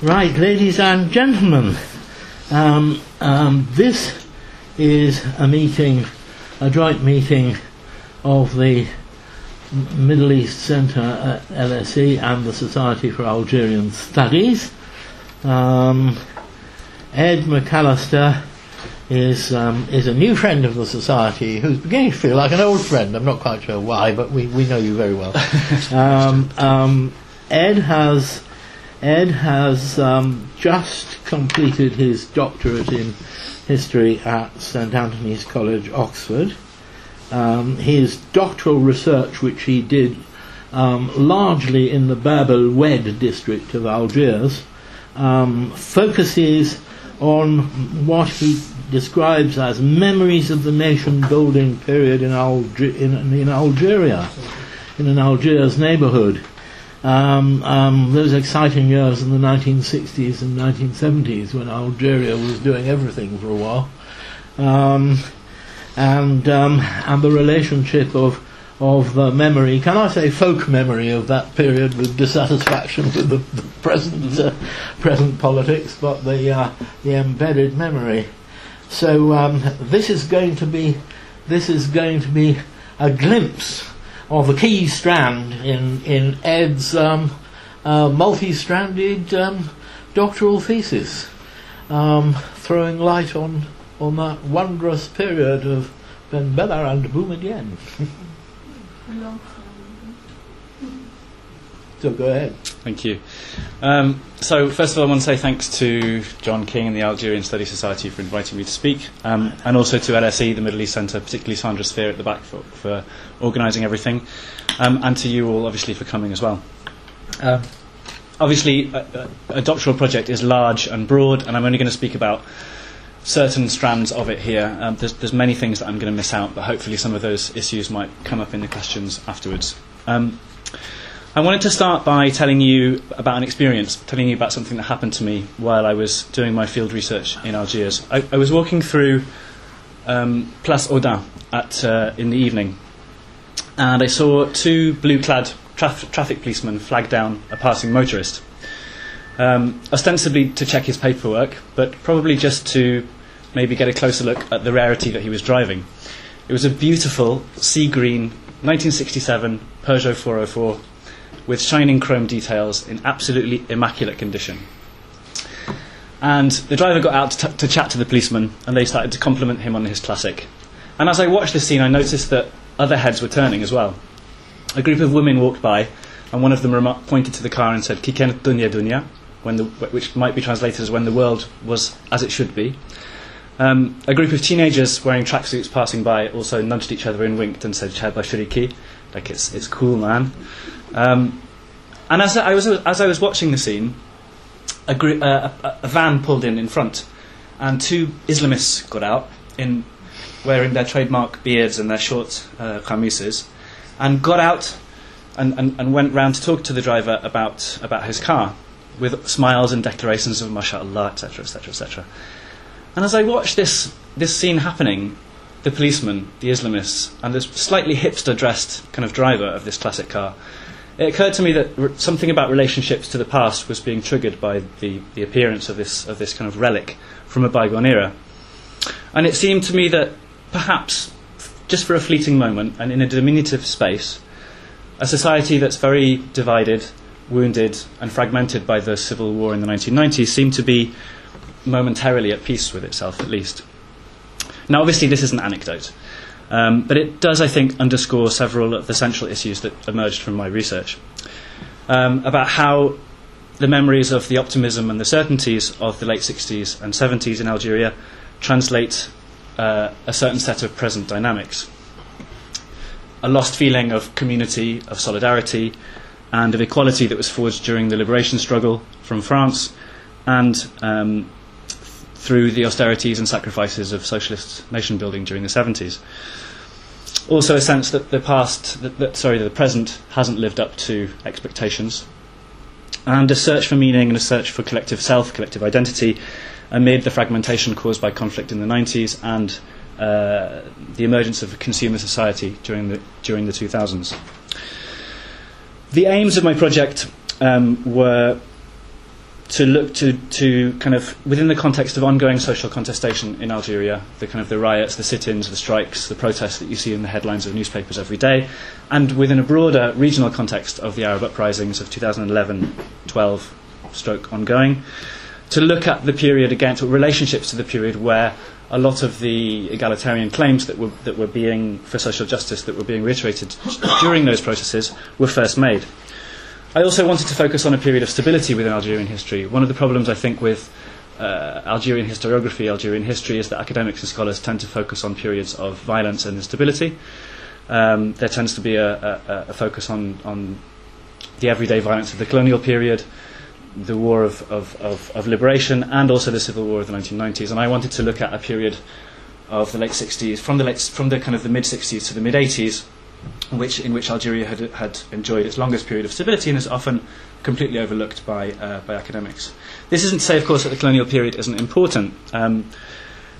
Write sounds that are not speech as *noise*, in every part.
Right, ladies and gentlemen, um, um, this is a meeting, a joint meeting of the Middle East Centre at LSE and the Society for Algerian Studies. Um, Ed McAllister is um, is a new friend of the society who's beginning to feel like an old friend. I'm not quite sure why, but we, we know you very well. *laughs* um, um, Ed has Ed has um, just completed his doctorate in history at St Antony's College, Oxford. Um, his doctoral research, which he did um, largely in the Bab el Oued district of Algiers, um, focuses on what he describes as memories of the nation building period in, in, in Algeria, in an Algiers neighbourhood. Um, um, those exciting years in the 1960s and 1970s when Algeria was doing everything for a while. Um, and um, and the relationship of of the memory, can I say folk memory of that period with dissatisfaction with the, the present uh, present politics, but the uh, the embedded memory. So um, this is going to be this is going to be a glimpse of a key strand in in Ed's um, uh, multi-stranded um, doctoral thesis, um, throwing light on on that wondrous period of Ben Bella and Boumediene. *laughs* so go ahead. Thank you. Um, so, first of all, I want to say thanks to John King and the Algerian Study Society for inviting me to speak, um, and also to LSE, the Middle East Centre, particularly Sandra Sfeir at the back for, for organising everything, um, and to you all, obviously, for coming as well. Um, obviously, a, a, doctoral project is large and broad, and I'm only going to speak about certain strands of it here. Um, there's, there's many things that I'm going to miss out, but hopefully some of those issues might come up in the questions afterwards. I wanted to start by telling you about an experience, telling you about something that happened to me while I was doing my field research in Algiers. I, I was walking through um, Place Audin at, uh, in the evening, and I saw two blue-clad traf- traffic policemen flag down a passing motorist, um, ostensibly to check his paperwork, but probably just to maybe get a closer look at the rarity that he was driving. It was a beautiful sea green 1967 Peugeot 404 with shining chrome details in absolutely immaculate condition. And the driver got out to, t- to chat to the policeman, and they started to compliment him on his classic. And as I watched this scene, I noticed that other heads were turning as well. A group of women walked by, and one of them pointed to the car and said, Kiken dunya dunya, when the, which might be translated as when the world was as it should be. Um, a group of teenagers wearing tracksuits passing by also nudged each other and winked and said, Chaba Shuriki, like it's, it's cool, man. Um, and as I, was, as I was watching the scene, a, uh, a, a, van pulled in in front, and two Islamists got out, in wearing their trademark beards and their short uh, and got out and, and, and went round to talk to the driver about, about his car, with smiles and declarations of mashallah, etc., etc., etc. And as I watched this, this scene happening, the policeman, the Islamists, and this slightly hipster dressed kind of driver of this classic car, it occurred to me that re- something about relationships to the past was being triggered by the, the appearance of this, of this kind of relic from a bygone era. And it seemed to me that perhaps, just for a fleeting moment and in a diminutive space, a society that's very divided, wounded, and fragmented by the civil war in the 1990s seemed to be momentarily at peace with itself, at least. Now, obviously, this is an anecdote. Um, but it does, I think, underscore several of the central issues that emerged from my research um, about how the memories of the optimism and the certainties of the late 60s and 70s in Algeria translate uh, a certain set of present dynamics. A lost feeling of community, of solidarity, and of equality that was forged during the liberation struggle from France and um, through the austerities and sacrifices of socialist nation building during the 70s. Also, a sense that the past, that, that, sorry, the present hasn't lived up to expectations, and a search for meaning and a search for collective self, collective identity, amid the fragmentation caused by conflict in the 90s and uh, the emergence of consumer society during the during the 2000s. The aims of my project um, were to look to, to kind of within the context of ongoing social contestation in Algeria, the kind of the riots, the sit-ins, the strikes, the protests that you see in the headlines of newspapers every day, and within a broader regional context of the Arab uprisings of 2011, 12, stroke ongoing, to look at the period against or relationships to the period where a lot of the egalitarian claims that were that were being for social justice that were being reiterated during those processes were first made. I also wanted to focus on a period of stability within Algerian history. One of the problems, I think, with uh, Algerian historiography, Algerian history, is that academics and scholars tend to focus on periods of violence and instability. Um, there tends to be a, a, a, focus on, on the everyday violence of the colonial period, the war of, of, of, of liberation, and also the civil war of the 1990s. And I wanted to look at a period of the late 60s, from the, late, from the kind of the mid 60s to the mid 80s, which, in which Algeria had, had enjoyed its longest period of stability and is often completely overlooked by, uh, by academics. This isn't to say, of course, that the colonial period isn't important. Um,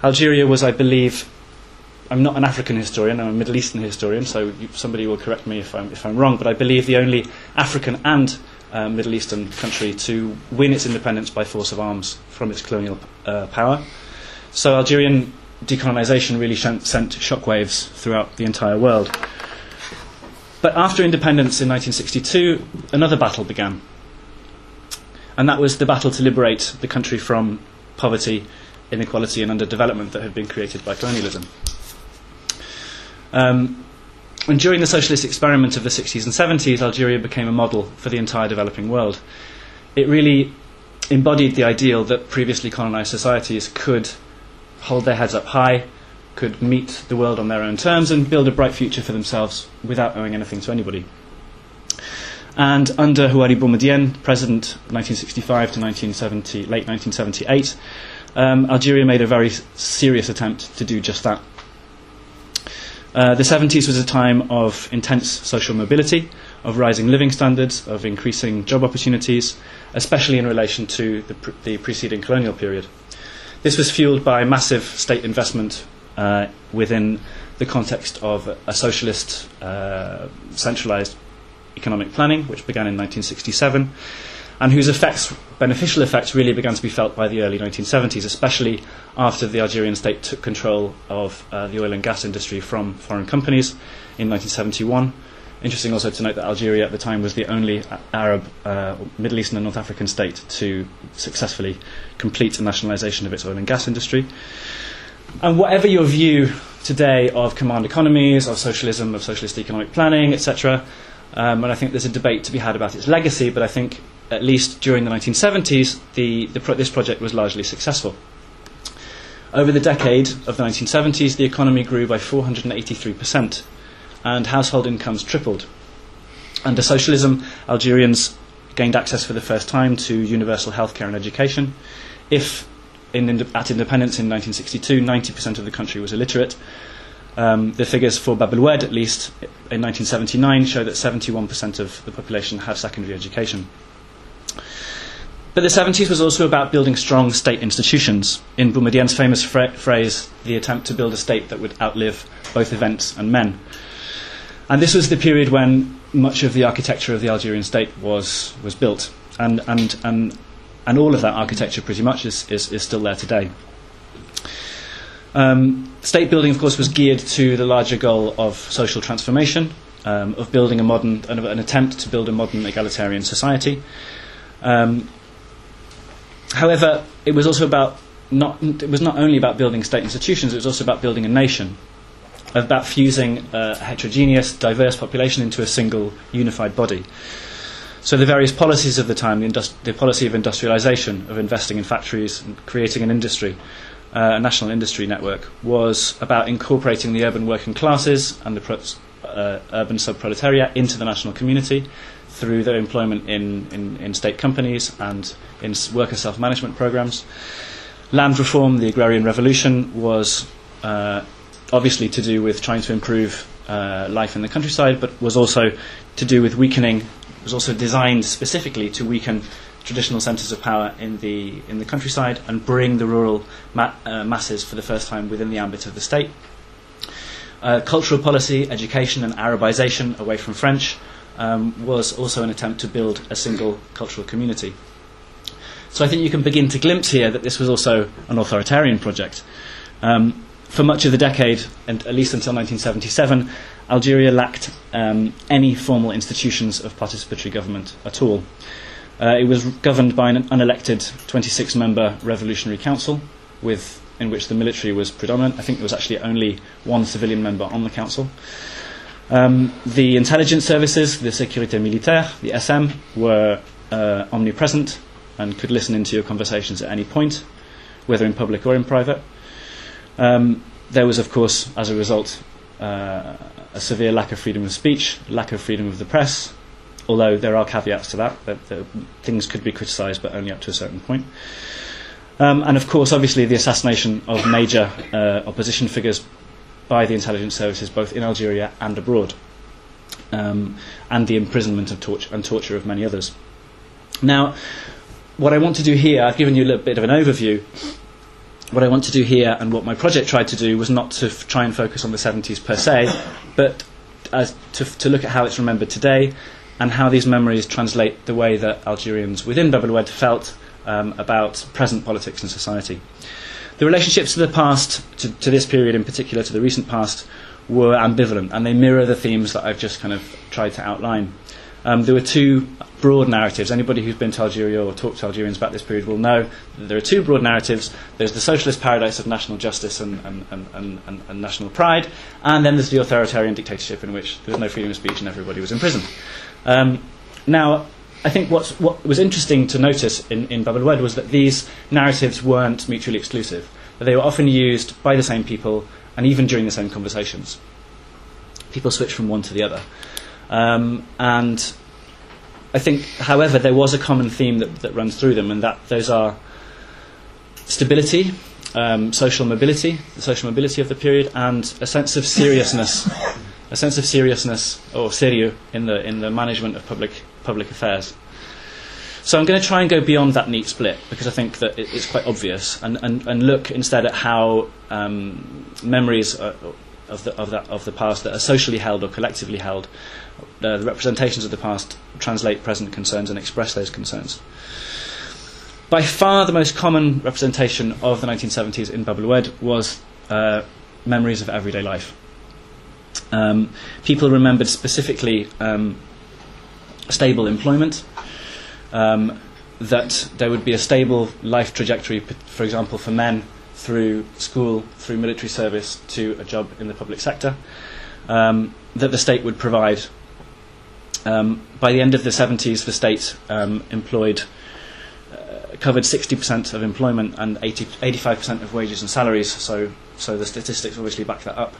Algeria was, I believe, I'm not an African historian, I'm a Middle Eastern historian, so somebody will correct me if I'm, if I'm wrong, but I believe the only African and uh, Middle Eastern country to win its independence by force of arms from its colonial uh, power. So Algerian decolonisation really sent shockwaves throughout the entire world. But after independence in 1962, another battle began. And that was the battle to liberate the country from poverty, inequality, and underdevelopment that had been created by colonialism. Um, and during the socialist experiment of the 60s and 70s, Algeria became a model for the entire developing world. It really embodied the ideal that previously colonized societies could hold their heads up high, could meet the world on their own terms and build a bright future for themselves without owing anything to anybody. And under Houari Boumediene, president 1965 to 1970, late 1978, um, Algeria made a very serious attempt to do just that. Uh, the 70s was a time of intense social mobility, of rising living standards, of increasing job opportunities, especially in relation to the, pr- the preceding colonial period. This was fueled by massive state investment uh, within the context of a socialist uh, centralized economic planning, which began in 1967, and whose effects, beneficial effects, really began to be felt by the early 1970s, especially after the Algerian state took control of uh, the oil and gas industry from foreign companies in 1971. Interesting also to note that Algeria at the time was the only Arab, uh, Middle Eastern, and North African state to successfully complete the nationalization of its oil and gas industry. And whatever your view today of command economies, of socialism, of socialist economic planning, etc., um, and I think there's a debate to be had about its legacy, but I think at least during the 1970s, the, the pro- this project was largely successful. Over the decade of the 1970s, the economy grew by 483%, and household incomes tripled. Under socialism, Algerians gained access for the first time to universal healthcare and education. If in, at independence in 1962, 90% of the country was illiterate. Um, the figures for Bab el-Oued, at least in 1979, show that 71% of the population had secondary education. But the 70s was also about building strong state institutions. In Boumedienne's famous fra- phrase, the attempt to build a state that would outlive both events and men. And this was the period when much of the architecture of the Algerian state was, was built. And, and, and and all of that architecture pretty much is, is, is still there today. Um, state building, of course, was geared to the larger goal of social transformation, um, of building a modern, an, an, attempt to build a modern egalitarian society. Um, however, it was also about not, it was not only about building state institutions, it was also about building a nation, about fusing a heterogeneous, diverse population into a single, unified body. So the various policies of the time, the, industri- the policy of industrialization, of investing in factories, and creating an industry, uh, a national industry network, was about incorporating the urban working classes and the pro- uh, urban subproletariat into the national community through their employment in, in, in state companies and in worker self-management programs. Land reform, the agrarian revolution, was uh, obviously to do with trying to improve uh, life in the countryside, but was also to do with weakening was also designed specifically to weaken traditional centres of power in the in the countryside and bring the rural ma- uh, masses for the first time within the ambit of the state. Uh, cultural policy, education, and Arabization away from French um, was also an attempt to build a single cultural community. So I think you can begin to glimpse here that this was also an authoritarian project. Um, for much of the decade, and at least until 1977, Algeria lacked um, any formal institutions of participatory government at all. Uh, it was governed by an unelected 26 member revolutionary council, with, in which the military was predominant. I think there was actually only one civilian member on the council. Um, the intelligence services, the Sécurité Militaire, the SM, were uh, omnipresent and could listen into your conversations at any point, whether in public or in private. Um, there was, of course, as a result, uh, a severe lack of freedom of speech, lack of freedom of the press, although there are caveats to that, that, that things could be criticised, but only up to a certain point. Um, and of course, obviously, the assassination of major uh, opposition figures by the intelligence services, both in Algeria and abroad, um, and the imprisonment of torture and torture of many others. Now, what I want to do here, I've given you a little bit of an overview. What I want to do here, and what my project tried to do, was not to f- try and focus on the 70s per se, but as to, f- to look at how it's remembered today and how these memories translate the way that Algerians within Bab el Oued felt um, about present politics and society. The relationships to the past, to, to this period in particular, to the recent past, were ambivalent, and they mirror the themes that I've just kind of tried to outline. Um, there were two broad narratives. Anybody who's been to Algeria or talked to Algerians about this period will know that there are two broad narratives. There's the socialist paradise of national justice and, and, and, and, and national pride, and then there's the authoritarian dictatorship in which there was no freedom of speech and everybody was imprisoned. Um, now, I think what's, what was interesting to notice in, in Bab was that these narratives weren't mutually exclusive. That they were often used by the same people and even during the same conversations. People switch from one to the other. Um, and I think, however, there was a common theme that, that runs through them, and that those are stability, um, social mobility, the social mobility of the period, and a sense of seriousness, a sense of seriousness or serio in the in the management of public public affairs. So I'm going to try and go beyond that neat split because I think that it, it's quite obvious, and, and, and look instead at how um, memories uh, of the of that of the past that are socially held or collectively held, the representations of the past translate present concerns and express those concerns. By far, the most common representation of the 1970s in Bab el was uh, memories of everyday life. Um, people remembered specifically um, stable employment, um, that there would be a stable life trajectory, for example, for men through school, through military service to a job in the public sector, um, that the state would provide. Um, by the end of the 70s, the state um, employed, uh, covered 60% of employment and 80, 85% of wages and salaries, so, so the statistics obviously back that up.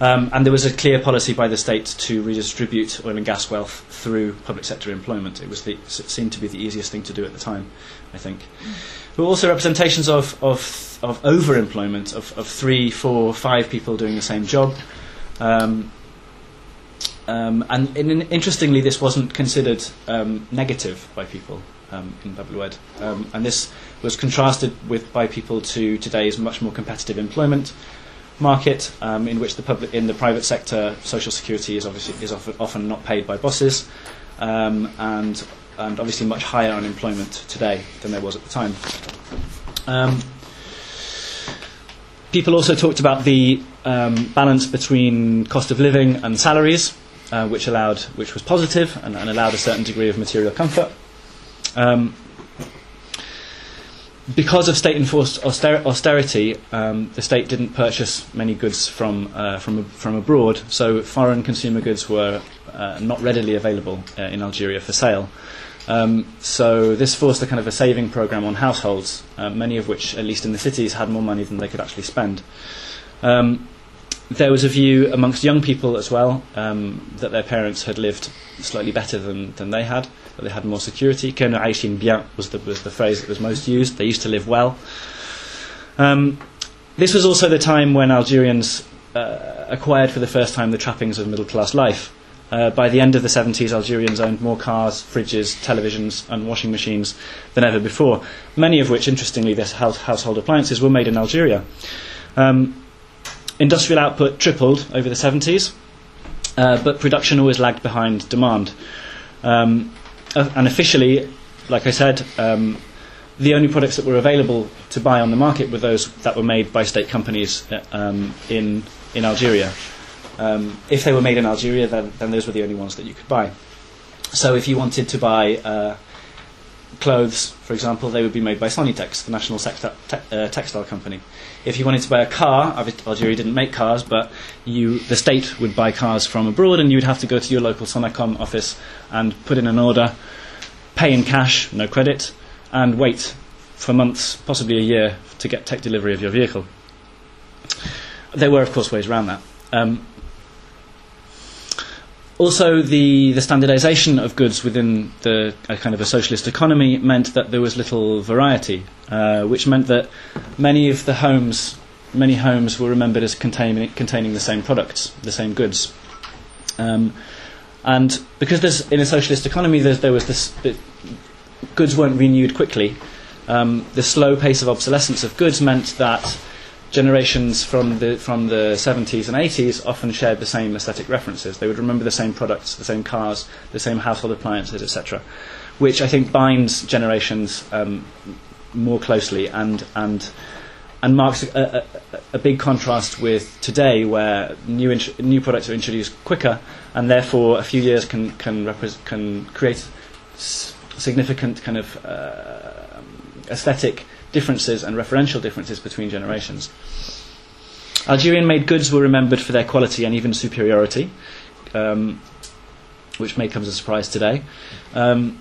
Um, and there was a clear policy by the state to redistribute oil and gas wealth through public sector employment. It was the, it seemed to be the easiest thing to do at the time, I think. But also representations of, of, of overemployment, of, of three, four, five people doing the same job. Um, um, and in, interestingly, this wasn't considered um, negative by people um, in Bab. Um, and this was contrasted with by people to today's much more competitive employment market, um, in which the public, in the private sector, social security is obviously is often, often not paid by bosses, um, and and obviously much higher unemployment today than there was at the time. People also talked about the balance between cost of living and salaries, uh, which allowed, which was positive and, and, allowed a certain degree of material comfort. Um, because of state enforced auster- austerity, um, the state didn't purchase many goods from, uh, from, from abroad, so foreign consumer goods were uh, not readily available uh, in Algeria for sale. Um, so this forced a kind of a saving program on households, uh, many of which, at least in the cities, had more money than they could actually spend. Um, there was a view amongst young people as well um, that their parents had lived slightly better than, than they had, that they had more security. Kanu aishin bien was the, was the phrase that was most used. They used to live well. Um, this was also the time when Algerians uh, acquired for the first time the trappings of middle class life. Uh, by the end of the 70s, Algerians owned more cars, fridges, televisions, and washing machines than ever before, many of which, interestingly, this household appliances were made in Algeria. Um, Industrial output tripled over the 70s, uh, but production always lagged behind demand. Um, uh, and officially, like I said, um, the only products that were available to buy on the market were those that were made by state companies uh, um, in, in Algeria. Um, if they were made in Algeria, then, then those were the only ones that you could buy. So if you wanted to buy uh, clothes, for example, they would be made by Sonitex, the national te- uh, textile company. If you wanted to buy a car, Algeria didn't make cars, but you, the state would buy cars from abroad, and you would have to go to your local Sonacom office and put in an order, pay in cash, no credit, and wait for months, possibly a year, to get tech delivery of your vehicle. There were, of course, ways around that. Um, also, the, the standardization of goods within the a kind of a socialist economy meant that there was little variety, uh, which meant that many of the homes, many homes were remembered as containing, containing the same products, the same goods. Um, and because in a socialist economy, there was this, goods weren't renewed quickly. Um, the slow pace of obsolescence of goods meant that generations from the from the 70s and 80s often shared the same aesthetic references. They would remember the same products, the same cars, the same household appliances, etc., which I think binds generations um, more closely and and and marks a, a, a, big contrast with today, where new int- new products are introduced quicker, and therefore a few years can can repre- can create s- significant kind of uh, aesthetic differences and referential differences between generations. Algerian made goods were remembered for their quality and even superiority, um, which may come as a surprise today, um,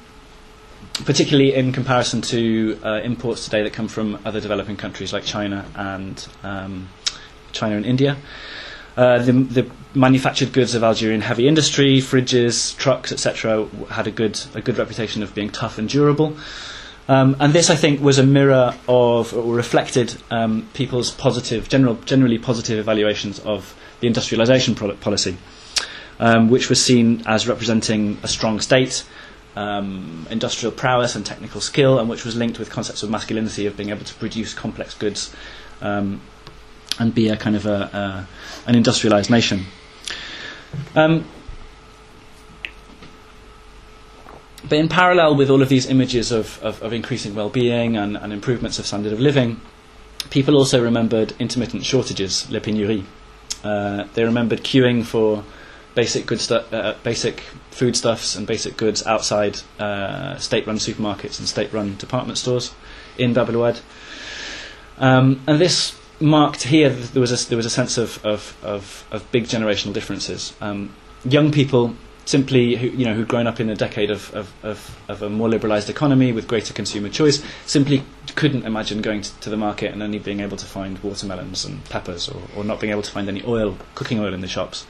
particularly in comparison to uh, imports today that come from other developing countries like China and um, China and India. Uh, the, the, manufactured goods of Algerian heavy industry, fridges, trucks, etc., had a good a good reputation of being tough and durable. Um, and this, I think, was a mirror of, or reflected um, people's positive, general, generally positive evaluations of the industrialization policy, um, which was seen as representing a strong state, um, industrial prowess and technical skill, and which was linked with concepts of masculinity, of being able to produce complex goods um, and be a kind of a, a, an industrialized nation. Um, but in parallel with all of these images of, of, of increasing well-being and, and, improvements of standard of living, people also remembered intermittent shortages, les pénuries. Uh, they remembered queuing for basic good stu- uh, basic foodstuffs and basic goods outside uh, state-run supermarkets and state-run department stores in Bab um, and this marked here there was a, there was a sense of, of, of, of big generational differences. Um, young people simply who you know who'd grown up in a decade of, of, of, of a more liberalised economy with greater consumer choice simply couldn't imagine going to, to, the market and only being able to find watermelons and peppers or, or not being able to find any oil cooking oil in the shops.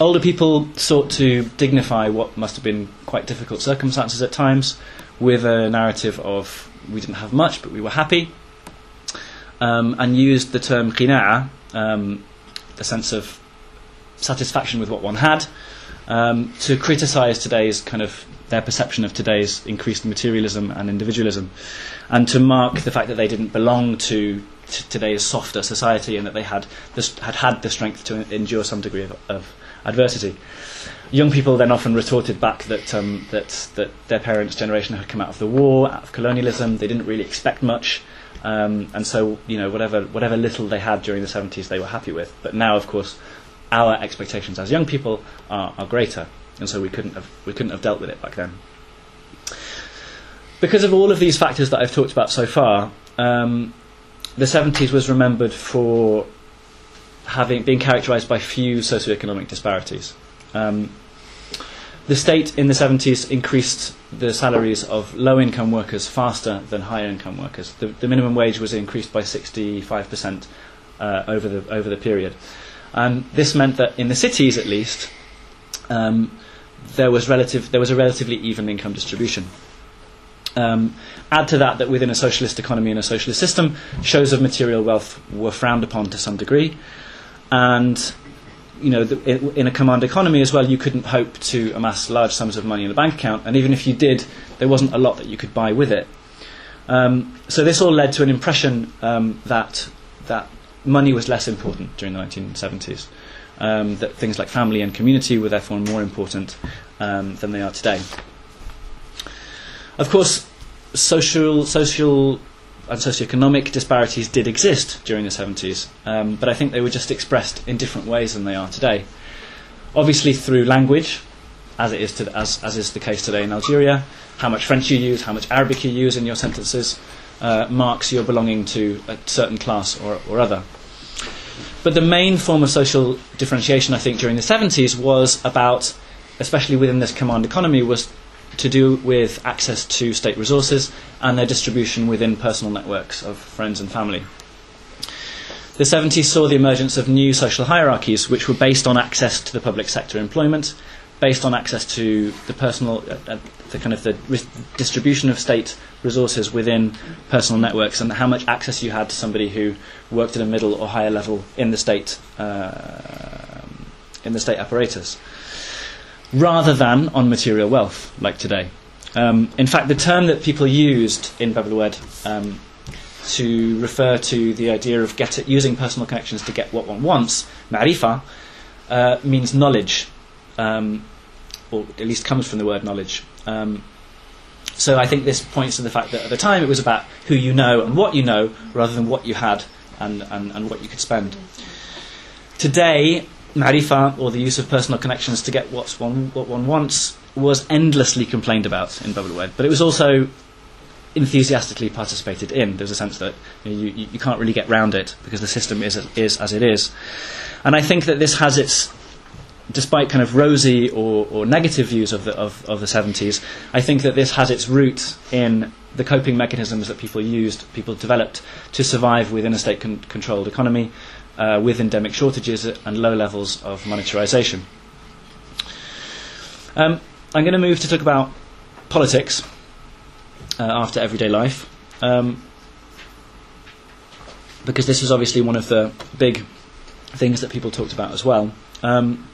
Older people sought to dignify what must have been quite difficult circumstances at times with a narrative of we didn't have much but we were happy um, and used the term qina'a um, sense of satisfaction with what one had um, to criticise today's kind of their perception of today's increased materialism and individualism, and to mark the fact that they didn't belong to t- today's softer society and that they had had had the strength to endure some degree of, of adversity. Young people then often retorted back that um, that that their parents' generation had come out of the war, out of colonialism. They didn't really expect much. Um, and so, you know, whatever whatever little they had during the 70s, they were happy with. But now, of course, our expectations as young people are, are greater, and so we couldn't have we couldn't have dealt with it back then. Because of all of these factors that I've talked about so far, um, the 70s was remembered for having being characterised by few socioeconomic disparities. Um, the state in the 70s increased the salaries of low income workers faster than higher income workers. The, the minimum wage was increased by 65% uh, over, the, over the period. And this meant that in the cities, at least, um, there was relative there was a relatively even income distribution. Um, add to that that within a socialist economy and a socialist system, shows of material wealth were frowned upon to some degree, and you know, the, in, a command economy as well, you couldn't hope to amass large sums of money in a bank account, and even if you did, there wasn't a lot that you could buy with it. Um, so this all led to an impression um, that that money was less important during the 1970s. Um, that things like family and community were therefore more important um, than they are today. Of course, social, social and socioeconomic disparities did exist during the 70s, um, but I think they were just expressed in different ways than they are today. Obviously, through language, as it is to, as, as is the case today in Algeria, how much French you use, how much Arabic you use in your sentences, uh, marks your belonging to a certain class or, or other. But the main form of social differentiation, I think, during the 70s was about, especially within this command economy, was to do with access to state resources and their distribution within personal networks of friends and family. The 70s saw the emergence of new social hierarchies which were based on access to the public sector employment, based on access to the personal, uh, uh, the kind of the distribution of state resources within personal networks, and how much access you had to somebody who worked at a middle or higher level in the state, uh, in the state apparatus rather than on material wealth, like today. Um, in fact, the term that people used in Bab el um, to refer to the idea of get using personal connections to get what one wants, ma'rifa, uh, means knowledge, um, or at least comes from the word knowledge. Um, so I think this points to the fact that at the time it was about who you know and what you know, rather than what you had and, and, and what you could spend. Today, Ma'rifa, or the use of personal connections to get what's one, what one wants, was endlessly complained about in el but it was also enthusiastically participated in. There's a sense that you, know, you, you, can't really get round it because the system is, is as it is. And I think that this has its, despite kind of rosy or, or negative views of the, of, of the 70s, I think that this has its root in the coping mechanisms that people used, people developed to survive within a state con- controlled economy uh, with endemic shortages and low levels of monetarization. Um, I'm going to move to talk about politics uh, after everyday life, um, because this was obviously one of the big things that people talked about as well. Um,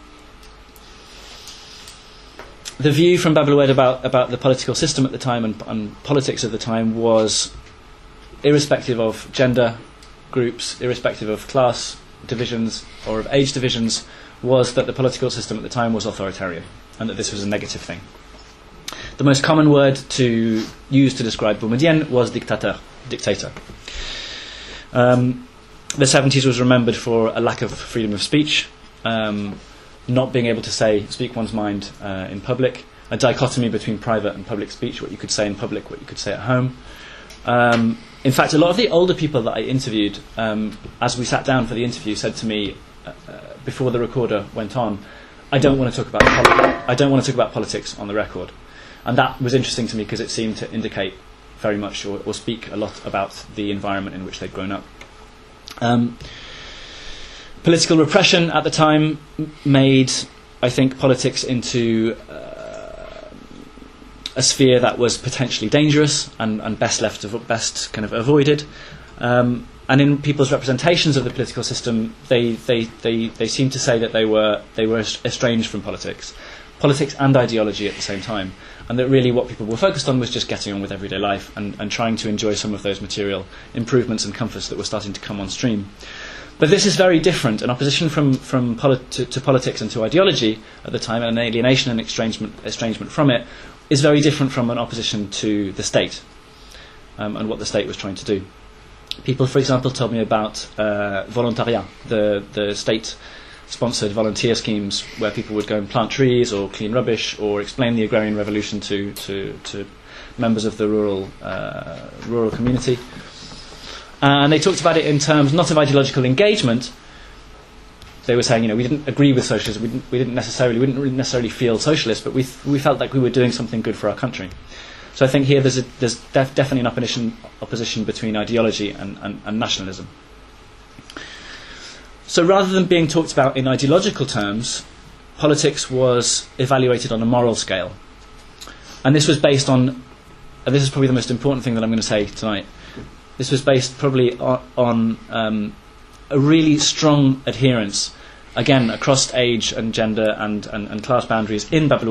the view from Bab el about, about the political system at the time and, and politics at the time was irrespective of gender, groups, irrespective of class divisions or of age divisions, was that the political system at the time was authoritarian and that this was a negative thing. The most common word to use to describe Boumedienne was dictateur, dictator. Um, the 70s was remembered for a lack of freedom of speech, um, not being able to say, speak one's mind uh, in public, a dichotomy between private and public speech, what you could say in public, what you could say at home. Um, in fact, a lot of the older people that I interviewed, um, as we sat down for the interview, said to me uh, uh, before the recorder went on, "I don't want to talk about poli- I don't want to talk about politics on the record," and that was interesting to me because it seemed to indicate very much or, or, speak a lot about the environment in which they'd grown up. Um, political repression at the time made, I think, politics into uh, a sphere that was potentially dangerous and, and best left best kind of avoided. Um, and in people's representations of the political system, they, they, they, they seem to say that they were, they were estranged from politics, politics and ideology at the same time. And that really what people were focused on was just getting on with everyday life and, and trying to enjoy some of those material improvements and comforts that were starting to come on stream. But this is very different. An opposition from, from to, to, politics and to ideology at the time, and an alienation and estrangement, estrangement from it, is very different from an opposition to the state um, and what the state was trying to do. People, for example, told me about uh, volontariat, the, the state sponsored volunteer schemes where people would go and plant trees or clean rubbish or explain the agrarian revolution to, to, to members of the rural, uh, rural community. Uh, and they talked about it in terms not of ideological engagement, they were saying, you know, we didn't agree with socialism, we didn't, we didn't necessarily, we didn't necessarily feel socialist, but we, th- we felt like we were doing something good for our country. So I think here there's, a, there's def- definitely an opposition, opposition between ideology and, and, and nationalism. So rather than being talked about in ideological terms, politics was evaluated on a moral scale. And this was based on, and this is probably the most important thing that I'm going to say tonight. This was based probably on, on um, a really strong adherence, again, across age and gender and, and, and class boundaries in Bab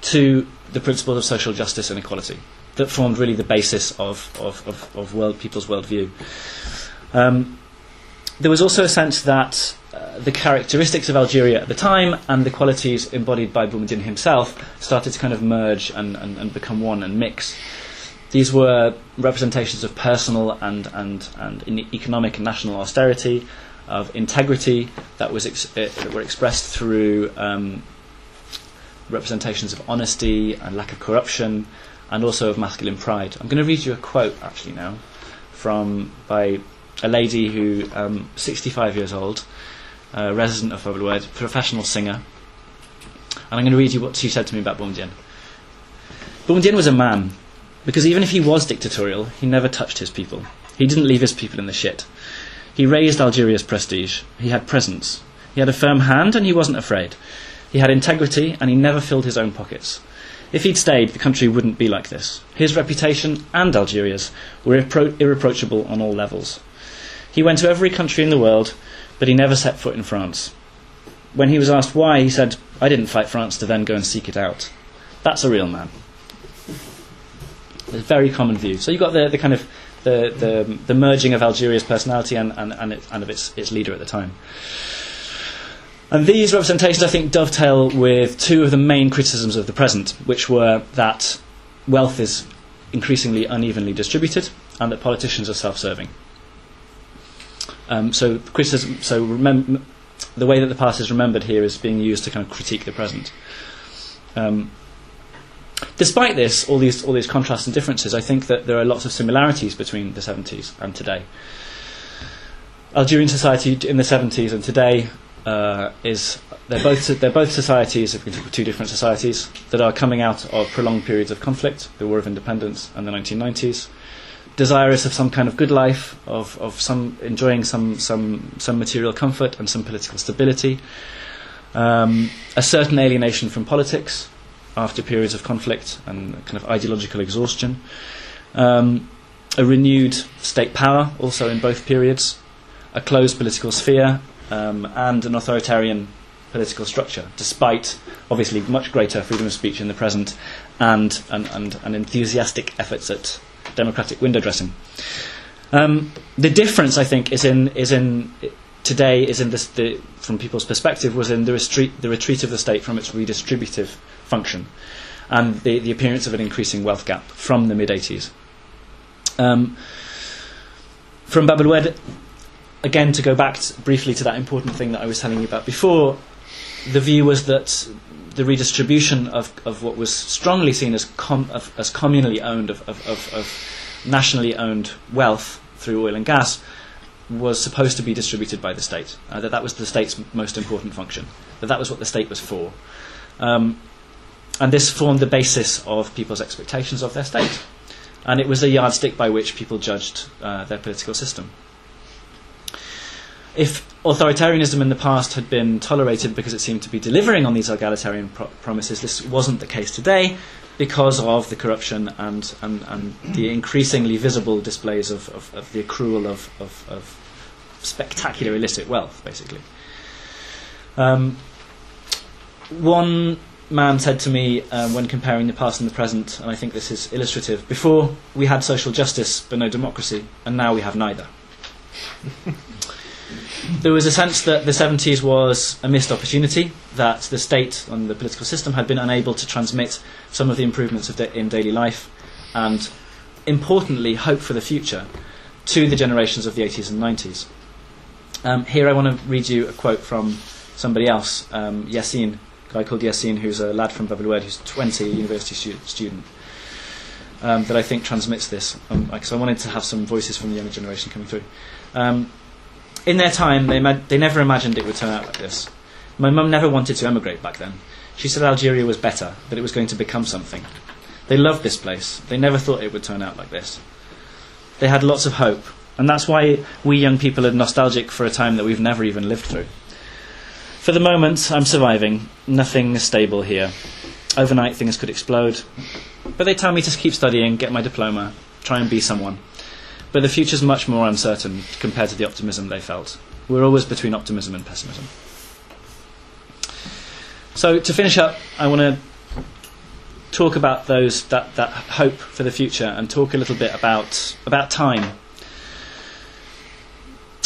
to the principles of social justice and equality that formed really the basis of, of, of, of world, people's worldview. Um, there was also a sense that uh, the characteristics of Algeria at the time and the qualities embodied by Boumedienne himself started to kind of merge and, and, and become one and mix. These were representations of personal and, and, and economic and national austerity, of integrity that, was ex- uh, that were expressed through um, representations of honesty and lack of corruption, and also of masculine pride. I'm going to read you a quote actually now from by a lady who, um, 65 years old, uh, resident of Word, professional singer, and I'm going to read you what she said to me about Boumediene. Boumediene was a man, because even if he was dictatorial, he never touched his people. He didn't leave his people in the shit. He raised Algeria's prestige. He had presence. He had a firm hand and he wasn't afraid. He had integrity and he never filled his own pockets. If he'd stayed, the country wouldn't be like this. His reputation and Algeria's were irrepro- irreproachable on all levels. He went to every country in the world, but he never set foot in France. When he was asked why, he said, I didn't fight France to then go and seek it out. That's a real man. A very common view. So you've got the, the kind of the, the, the merging of Algeria's personality and, and, and, it, and of its, its leader at the time. And these representations, I think, dovetail with two of the main criticisms of the present, which were that wealth is increasingly unevenly distributed and that politicians are self serving. Um, so, criticism, so remem- the way that the past is remembered here is being used to kind of critique the present. Um, Despite this, all these, all these contrasts and differences, I think that there are lots of similarities between the 70s and today. Algerian society in the 70s and today uh, is they're both they're both societies two different societies that are coming out of prolonged periods of conflict, the War of Independence and the 1990s, desirous of some kind of good life, of, of some enjoying some some some material comfort and some political stability, um, a certain alienation from politics, after periods of conflict and kind of ideological exhaustion. Um, a renewed state power, also in both periods, a closed political sphere, um, and an authoritarian political structure, despite obviously much greater freedom of speech in the present and, and, and, and enthusiastic efforts at democratic window dressing. Um, the difference, I think, is in, is in today is in this, the, from people's perspective was in the retreat, the retreat of the state from its redistributive function and the, the appearance of an increasing wealth gap from the mid 80s. Um, from Bab el Oued, again, to go back briefly to that important thing that I was telling you about before, the view was that the redistribution of, of what was strongly seen as, com- of, as communally owned, of, of, of, nationally owned wealth through oil and gas, was supposed to be distributed by the state. Uh, that that was the state's most important function. That that was what the state was for. Um, and this formed the basis of people's expectations of their state. And it was a yardstick by which people judged uh, their political system. If authoritarianism in the past had been tolerated because it seemed to be delivering on these egalitarian pro- promises, this wasn't the case today because of the corruption and, and, and the increasingly visible displays of, of, of the accrual of, of, of, spectacular illicit wealth, basically. Um, one man said to me um, when comparing the past and the present, and I think this is illustrative before we had social justice but no democracy, and now we have neither. *laughs* there was a sense that the 70s was a missed opportunity, that the state and the political system had been unable to transmit some of the improvements of da- in daily life, and importantly, hope for the future to the generations of the 80s and 90s. Um, here I want to read you a quote from somebody else, um, Yassine guy called Yassine, who's a lad from Bab el who's 20, university stu- student, um, that I think transmits this. Um, I wanted to have some voices from the younger generation coming through. Um, in their time, they, ma- they never imagined it would turn out like this. My mum never wanted to emigrate back then. She said Algeria was better, that it was going to become something. They loved this place. They never thought it would turn out like this. They had lots of hope, and that's why we young people are nostalgic for a time that we've never even lived through. For the moment, I'm surviving. Nothing is stable here. Overnight, things could explode. But they tell me to keep studying, get my diploma, try and be someone. But the future's much more uncertain compared to the optimism they felt. We're always between optimism and pessimism. So, to finish up, I want to talk about those that, that hope for the future and talk a little bit about about time.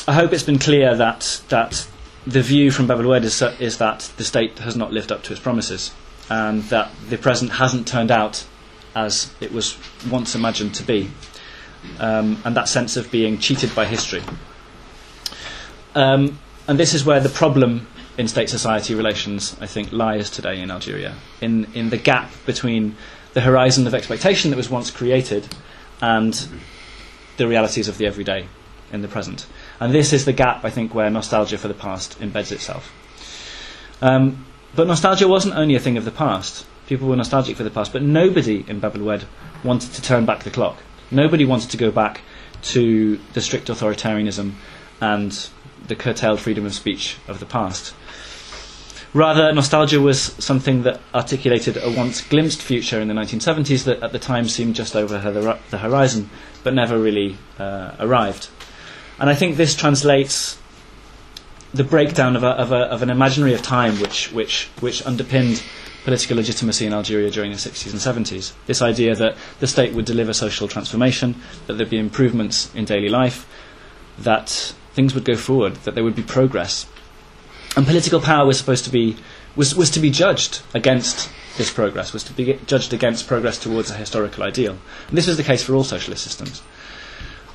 I hope it's been clear that that the view from Bab el is, is that the state has not lived up to its promises and that the present hasn't turned out as it was once imagined to be, um, and that sense of being cheated by history. Um, and this is where the problem in state society relations, I think, lies today in Algeria, in, in the gap between the horizon of expectation that was once created and the realities of the everyday in the present. And this is the gap, I think, where nostalgia for the past embeds itself. Um, but nostalgia wasn't only a thing of the past. People were nostalgic for the past, but nobody in Bab el Oued wanted to turn back the clock. Nobody wanted to go back to the strict authoritarianism and the curtailed freedom of speech of the past. Rather, nostalgia was something that articulated a once glimpsed future in the 1970s that at the time seemed just over the horizon, but never really uh, arrived. And I think this translates the breakdown of, a, of, a, of, an imaginary of time which, which, which underpinned political legitimacy in Algeria during the 60s and 70s. This idea that the state would deliver social transformation, that there'd be improvements in daily life, that things would go forward, that there would be progress. And political power was supposed to be was, was to be judged against this progress, was to be judged against progress towards a historical ideal. And this was the case for all socialist systems.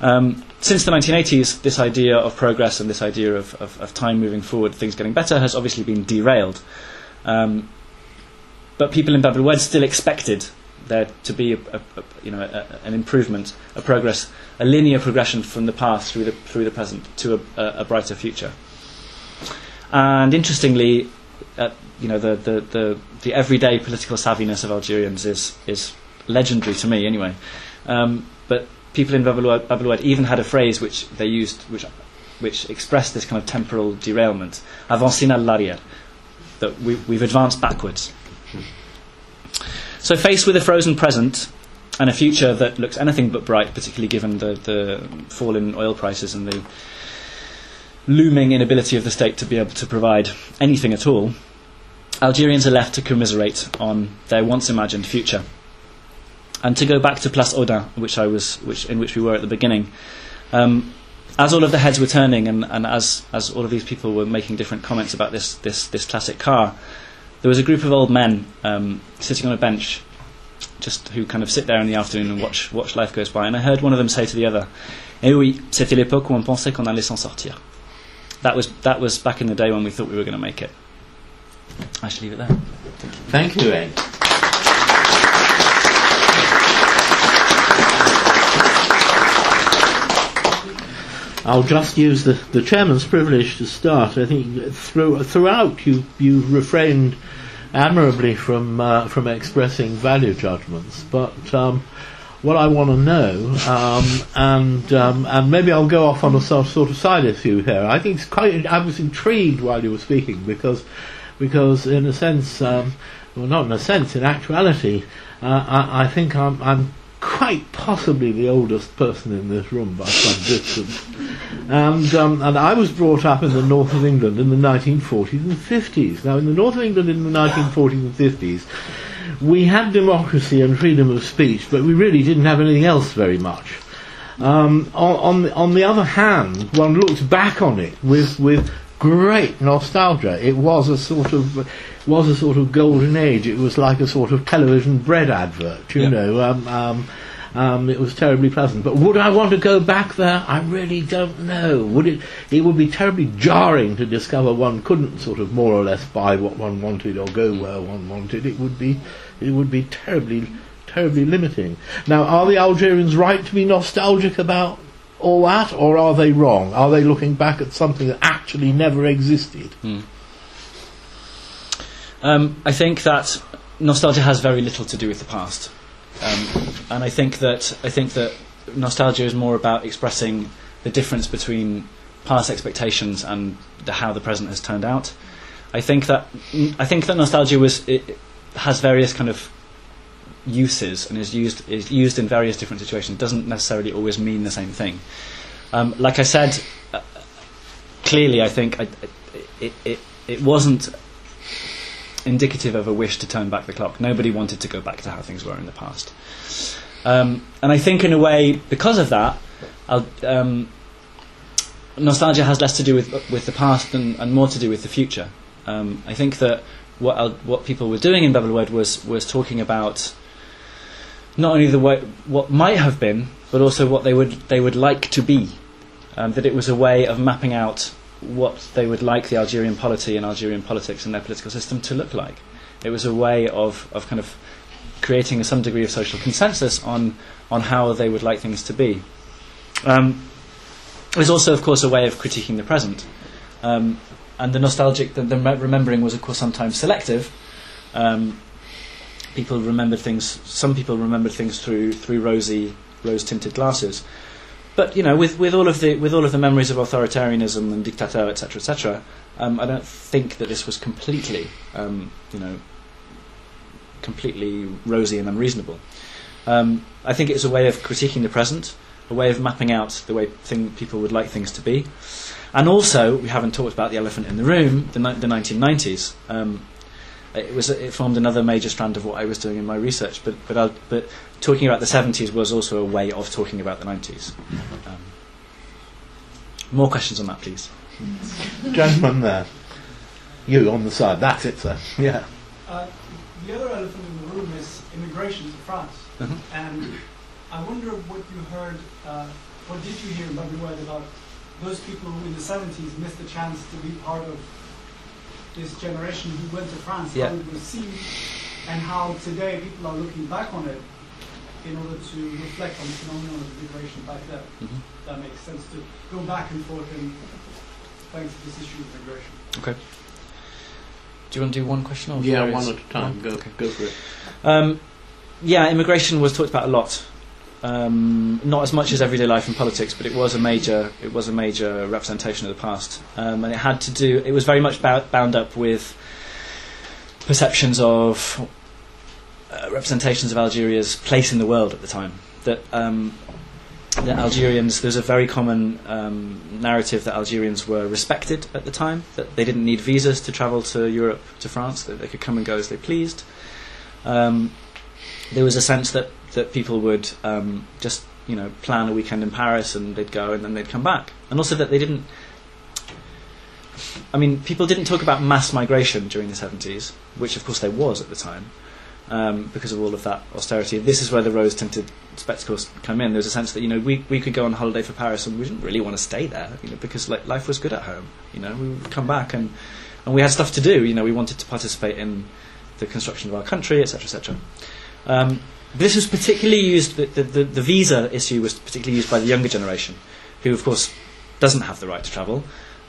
Um, since the 1980s, this idea of progress and this idea of, of, of, time moving forward, things getting better, has obviously been derailed. Um, but people in Bab el Oued still expected there to be a, a, a, you know, an improvement, a progress, a linear progression from the past through the, through the present to a, brighter future. And interestingly, uh, you know, the, the, the, the, everyday political savviness of Algerians is, is legendary to me, anyway. Um, but people in Bab even had a phrase which they used, which, which expressed this kind of temporal derailment, avancin à l'arrière, that we, we've advanced backwards. So, faced with a frozen present and a future that looks anything but bright, particularly given the, the fall in oil prices and the looming inability of the state to be able to provide anything at all, Algerians are left to commiserate on their once imagined future. And to go back to Place Audin, which I was, which, in which we were at the beginning, um, as all of the heads were turning and, and as, as all of these people were making different comments about this, this, this classic car, there was a group of old men um, sitting on a bench, just who kind of sit there in the afternoon and watch watch life goes by. And I heard one of them say to the other, "Eh oui, c'était l'époque où on pensait qu'on allait s'en sortir." That was that was back in the day when we thought we were going to make it. I should leave it there. Thank you, Ed. I'll just use the, the chairman's privilege to start. I think through, throughout you you've refrained admirably from uh, from expressing value judgments, but um, what I want to know, um, and um, and maybe I'll go off on a sort, of side issue here. I think it's quite. I was intrigued while you were speaking because because in a sense, um, well, not in a sense, in actuality, uh, I, I, think I'm, I'm quite possibly the oldest person in this room by some distance. And, um, and I was brought up in the north of England in the 1940s and 50s. Now, in the north of England in the 1940s and 50s, we had democracy and freedom of speech, but we really didn't have anything else very much. Um, on, on, the, on the other hand, one looks back on it with, with great nostalgia. It was a sort of was a sort of golden age. It was like a sort of television bread advert, you yep. know. Um, um, um, it was terribly pleasant. But would I want to go back there? I really don't know. Would it? It would be terribly jarring to discover one couldn't sort of more or less buy what one wanted or go where one wanted. It would be, it would be terribly, terribly limiting. Now, are the Algerians right to be nostalgic about all that, or are they wrong? Are they looking back at something that actually never existed? Hmm. Um, I think that nostalgia has very little to do with the past, um, and I think that I think that nostalgia is more about expressing the difference between past expectations and the, how the present has turned out. I think that I think that nostalgia was it, has various kind of uses and is used is used in various different situations. It doesn't necessarily always mean the same thing. Um, like I said, uh, clearly, I think I, it, it it wasn't indicative of a wish to turn back the clock. Nobody wanted to go back to how things were in the past. Um, and I think, in a way, because of that, um, nostalgia has less to do with with the past and, and more to do with the future. Um, I think that what what people were doing in el was was talking about not only the way what might have been, but also what they would they would like to be. Um, that it was a way of mapping out what they would like the Algerian polity and Algerian politics and their political system to look like. It was a way of, of kind of creating some degree of social consensus on on how they would like things to be. Um, it was also, of course, a way of critiquing the present. Um, and the nostalgic, the, the remembering was, of course, sometimes selective. Um, people remembered things. Some people remembered things through through rosy, rose-tinted glasses. But you know, with, with all of the with all of the memories of authoritarianism and dictator, etc., etc., um, I don't think that this was completely, um, you know, completely rosy and unreasonable. Um, I think it's a way of critiquing the present, a way of mapping out the way thing, people would like things to be. And also, we haven't talked about the elephant in the room, the, the 1990s. Um, it was it formed another major strand of what I was doing in my research. But but I'll, but talking about the 70s was also a way of talking about the 90s. Um, more questions on that, please. Gentleman there, you on the side. That's it, sir. Yeah. Uh, the other elephant in the room is immigration to France, uh-huh. and I wonder what you heard. Uh, what did you hear in Bab el Oued about those people who in the 70s missed the chance to be part of this generation who went to France, yeah. how it was seen, and how today people are looking back on it in order to reflect on the phenomenon of immigration back then. Mm-hmm. That makes sense to go back and forth and thanks to this issue of immigration. Okay. Do you want to do one question? Or yeah, one at a time. Go, okay. go for it. Um, yeah, immigration was talked about a lot um, not as much as everyday life and politics, but it was a major it was a major representation of the past, um, and it had to do. It was very much bound up with perceptions of uh, representations of Algeria's place in the world at the time. That um, that Algerians there's a very common um, narrative that Algerians were respected at the time. That they didn't need visas to travel to Europe to France. That they could come and go as they pleased. Um, there was a sense that that people would um, just you know plan a weekend in Paris and they'd go and then they'd come back, and also that they didn't. I mean, people didn't talk about mass migration during the 70s, which of course there was at the time, um, because of all of that austerity. This is where the rose-tinted spectacles come in. There was a sense that you know we we could go on holiday for Paris and we didn't really want to stay there, you know, because like, life was good at home. You know, we would come back and and we had stuff to do. You know, we wanted to participate in the construction of our country, etc., etc. Um, this was particularly used, the, the, the, visa issue was particularly used by the younger generation, who, of course, doesn't have the right to travel.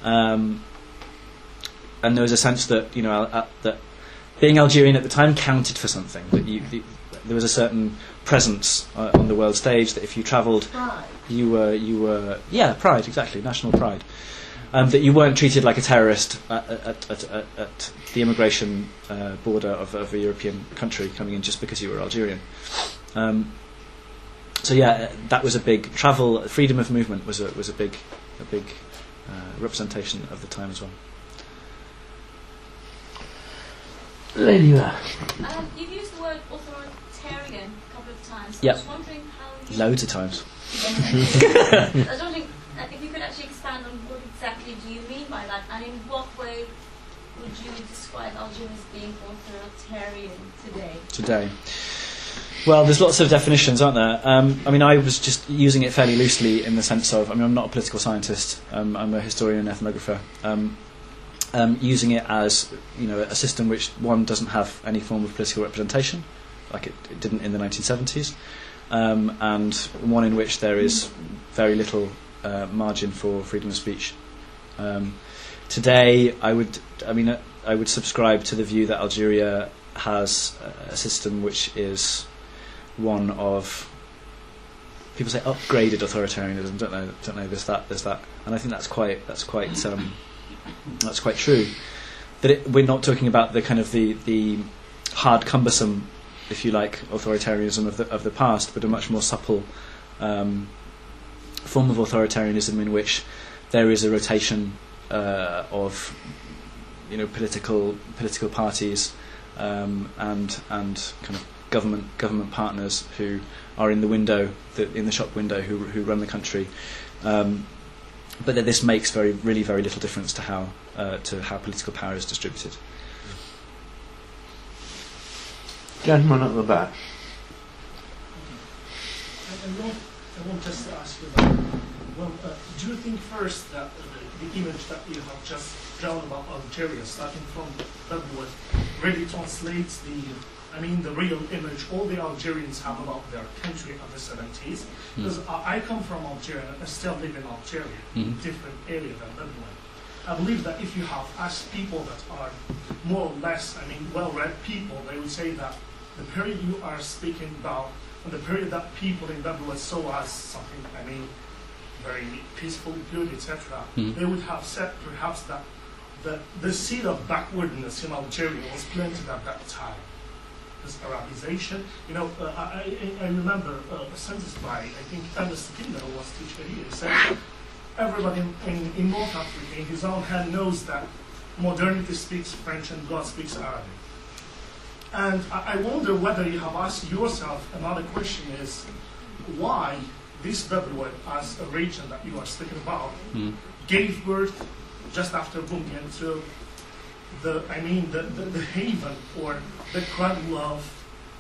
Um, and there was a sense that, you know, uh, that being Algerian at the time counted for something, that you, the, there was a certain presence uh, on the world stage that if you travelled, you were, you were, yeah, pride, exactly, national pride um, that you weren't treated like a terrorist at, at, at, at the immigration uh, border of, of, a European country coming in just because you were Algerian. Um, so yeah, that was a big travel. Freedom of movement was a was a big a big uh, representation of the time as well. Lady um, You've used the word authoritarian a couple of times. Yeah. Loads of times. *laughs* I was wondering uh, if you could actually expand on what exactly do you mean by that, and in what way would you describe Algeria as being authoritarian today? Today. Well, there's lots of definitions, aren't there? Um, I mean, I was just using it fairly loosely in the sense of, I mean, I'm not a political scientist. Um, I'm a historian and ethnographer. Um, um using it as, you know, a system which one doesn't have any form of political representation, like it, it didn't in the 1970s, um, and one in which there is very little uh, margin for freedom of speech. Um, today, I would, I mean, uh, I would subscribe to the view that Algeria has a system which is one of people say upgraded authoritarianism. Don't know, don't know. There's that, there's that, and I think that's quite, that's quite, um, that's quite true. That it, we're not talking about the kind of the the hard, cumbersome, if you like, authoritarianism of the of the past, but a much more supple. Um, form of authoritarianism in which there is a rotation uh, of you know political political parties um, and and kind of government government partners who are in the window the, in the shop window who who run the country. Um, but that this makes very really very little difference to how uh, to how political power is distributed. Gentleman at the back. I, want, I want just to ask you that. Well, uh, do you think first that the, the image that you have just drawn about Algeria, starting from that word, really translates the, I mean, the real image all the Algerians have about their country of the 70s? Because I, I come from Algeria and I still live in Algeria, Mhm. different area than Lebanon. I believe that if you have asked people that are more or less, I mean, well-read people, they would say that the period you are speaking about and the period that people in Lebanon saw as something, I mean, very peaceful, good, etc., Mhm. they would have said perhaps that the, the seed of backwardness in Algeria was planted at that time. This Arabization, you know, uh, I, I, remember uh, a sentence by, I think, Ernest Gellner was teacher here, he said, everybody in, in, in North Africa, in his own hand, knows that modernity speaks French and God speaks Arabic. And I, I wonder whether you have asked yourself another question is why this Babylon, as a region that you are speaking about, Mm. gave birth just after Bunyan to the, I mean, the, the, the haven or the cradle of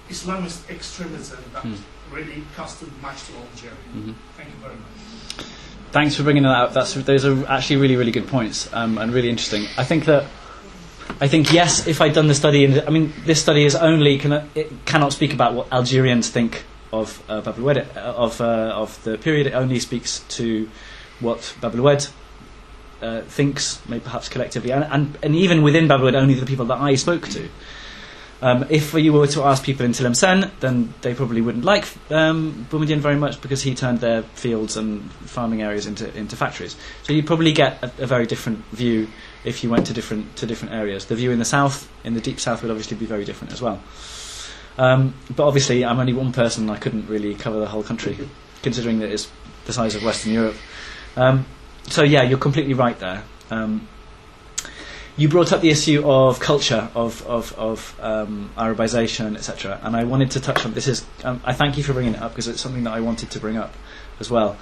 Islamist extremism that Mm. really costed much to Algeria. Mhm. Thank you very much. Thanks for bringing that up. That's, those are actually really, really good points um, and really interesting. I think that, I think yes, if I'd done the study, and I mean, this study is only can, it cannot speak about what Algerians think of uh, Bab el-Oued, uh, of uh, of the period. It only speaks to what Bab el-Oued uh, thinks, maybe perhaps collectively, and, and and even within Bab el-Oued, only the people that I spoke to. Um, if you were to ask people in Tlemcen, then they probably wouldn't like um, Boumediene very much because he turned their fields and farming areas into, into factories. So you'd probably get a, a very different view if you went to different to different areas. The view in the south, in the deep south, would obviously be very different as well. Um, but obviously, I'm only one person. I couldn't really cover the whole country, considering that it's the size of Western Europe. Um, so yeah, you're completely right there. Um, you brought up the issue of culture, of of, of um, Arabization, etc. And I wanted to touch on this. Is um, I thank you for bringing it up because it's something that I wanted to bring up as well.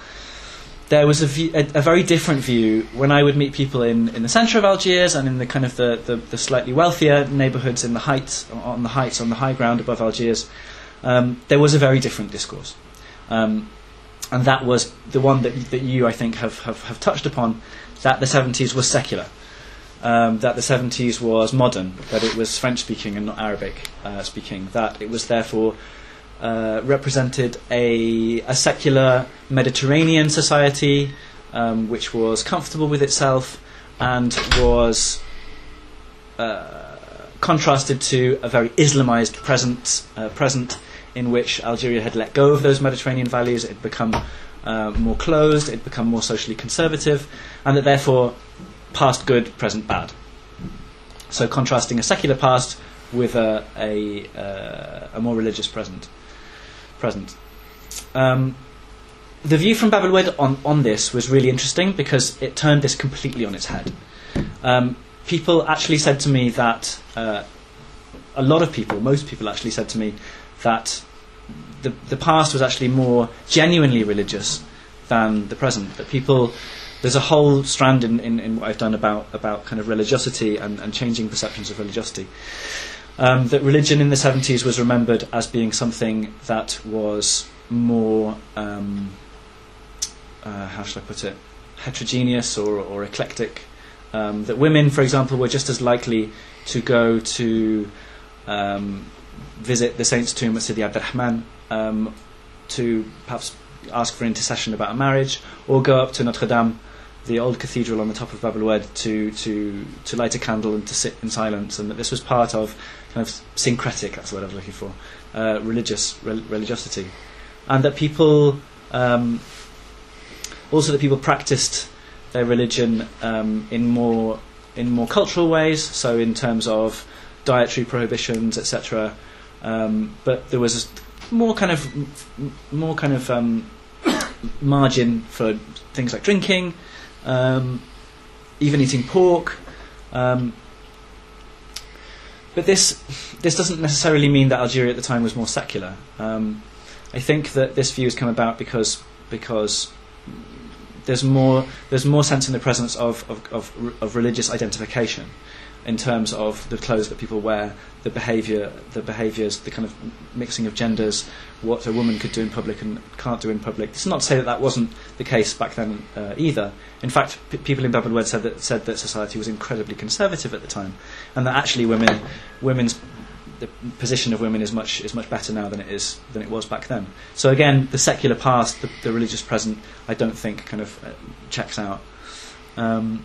There was a, view, a, a very different view when I would meet people in, in the centre of Algiers and in the kind of the, the, the slightly wealthier neighbourhoods in the heights on the heights on the high ground above Algiers. Um, there was a very different discourse, um, and that was the one that that you I think have, have, have touched upon. That the 70s was secular um, that the 70s was modern, that it was French speaking and not Arabic uh, speaking, that it was therefore uh, represented a, a secular Mediterranean society um, which was comfortable with itself and was uh, contrasted to a very Islamized present, uh, present in which Algeria had let go of those Mediterranean values, it had become uh, more closed, it had become more socially conservative, and that therefore past good, present bad. So contrasting a secular past with a a, uh, a more religious present. Present. Um, the view from Bab el-Oued on, on this was really interesting because it turned this completely on its head. Um, people actually said to me that uh, a lot of people, most people actually said to me that the the past was actually more genuinely religious than the present. That people there's a whole strand in, in, in what I've done about, about kind of religiosity and, and changing perceptions of religiosity. Um, that religion in the 70s was remembered as being something that was more, um, uh, how shall I put it, heterogeneous or, or eclectic. Um, that women, for example, were just as likely to go to um, visit the saint's tomb at Sidi Abdurrahman um, to perhaps ask for intercession about a marriage, or go up to Notre Dame the old cathedral on the top of Bab el-Oued to, to, to light a candle and to sit in silence, and that this was part of kind of syncretic, that's word I was looking for, uh, religious re- religiosity. And that people, um, also that people practiced their religion um, in more in more cultural ways, so in terms of dietary prohibitions, etc. Um, but there was a more kind of more kind of um, margin for things like drinking, um, even eating pork. Um, but this this doesn't necessarily mean that Algeria at the time was more secular. Um, I think that this view has come about because because there's more there's more sense in the presence of of, of, of religious identification, in terms of the clothes that people wear, the behaviour, the behaviours, the kind of mixing of genders, what a woman could do in public and can't do in public. It's not to say that that wasn't the case back then uh, either. In fact, p- people in Babel said that said that society was incredibly conservative at the time, and that actually women, women's the position of women is much is much better now than it is than it was back then. So again, the secular past, the, the religious present, I don't think kind of uh, checks out. Um,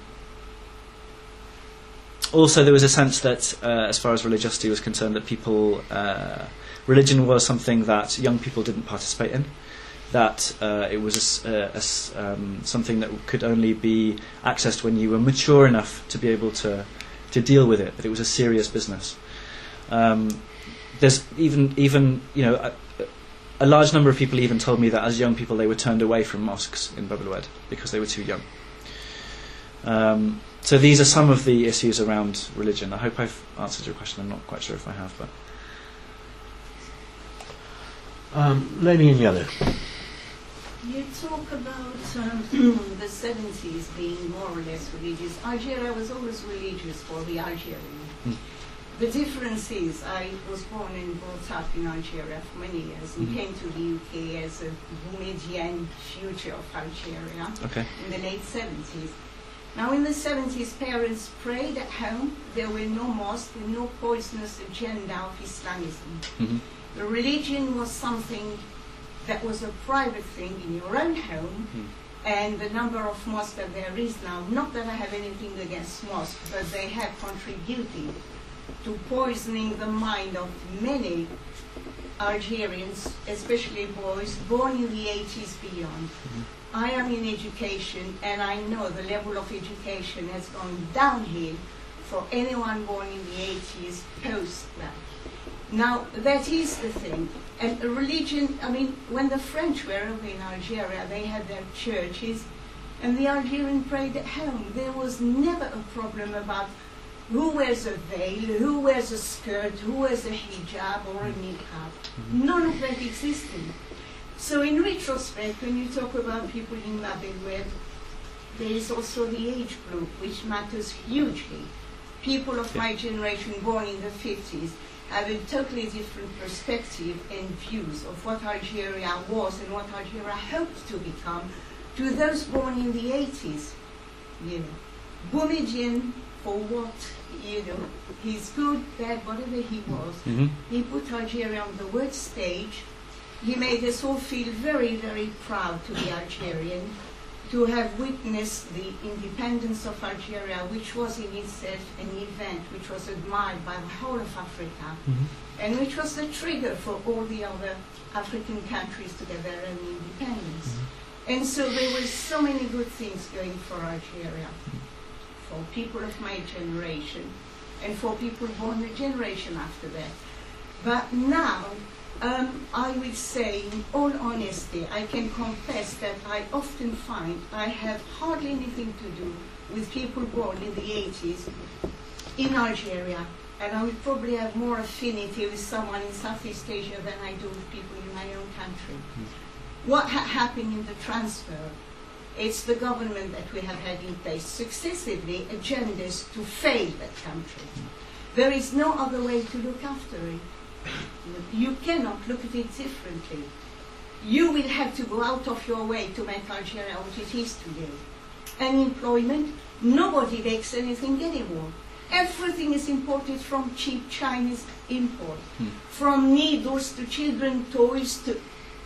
also, there was a sense that, uh, as far as religiosity was concerned, that people, uh, religion was something that young people didn't participate in. That uh, it was a, a, um, something that could only be accessed when you were mature enough to be able to to deal with it. That it was a serious business. Um, there's even even you know. A, a large number of people even told me that as young people they were turned away from mosques in Bab el because they were too young. Um, so these are some of the issues around religion. I hope I've answered your question. I'm not quite sure if I have, but. Um, lady in yellow. You talk about um, *clears throat* the 70s being more or less religious. Algeria was always religious for the Algerian. Mm. The difference is I was born and brought up in Algeria for many years and Mhm. came to the UK as a Boumediene future of Algeria Okay. in the late 70s. Now, in the 70s, parents prayed at home. There were no mosques, no poisonous agenda of Islamism. hmm The religion was something that was a private thing in your own home, Mm. and the number of mosques that there is now, not that I have anything against mosques, but they have contributed to poisoning the mind of many Algerians, especially boys, born in the 80s beyond. I am in education, and I know the level of education has gone downhill for anyone born in the 80s post that. Now, that is the thing. And religion, I mean, when the French were over in Algeria, they had their churches, and the Algerian prayed at home. There was never a problem about who wears a veil, who wears a skirt, who wears a hijab or a niqab. Mm-hmm. None of that existed. So, in retrospect, when you talk about people in Bab el Oued, there is also the age group, which matters hugely. People of my generation, born in the 50s, have a totally different perspective and views of what Algeria was and what Algeria hoped to become to those born in the 80s. You know, Boumediene, for what, you know, he's good, bad, whatever he was, hmm he put Algeria on the world stage. He made us all feel very, very proud to be Algerian, to have witnessed the independence of Algeria, which was in itself an event which was admired by the whole of Africa, hmm and which was the trigger for all the other African countries to get their own independence. And so there were so many good things going for Algeria, for people of my generation, and for people born a generation after that. But now, um, I will say, in all honesty, I can confess that I often find I have hardly anything to do with people born in the 80s in Algeria. And I would probably have more affinity with someone in Southeast Asia than I do with people in my own country. What ha- happened in the transfer? It's the government that we have had in place successively agendas to fail that country. There is no other way to look after it. You cannot look at it differently. You will have to go out of your way to make Algeria what it is today. Unemployment, nobody makes anything anymore. Everything is imported from cheap Chinese import. Hmm. From needles to children toys to,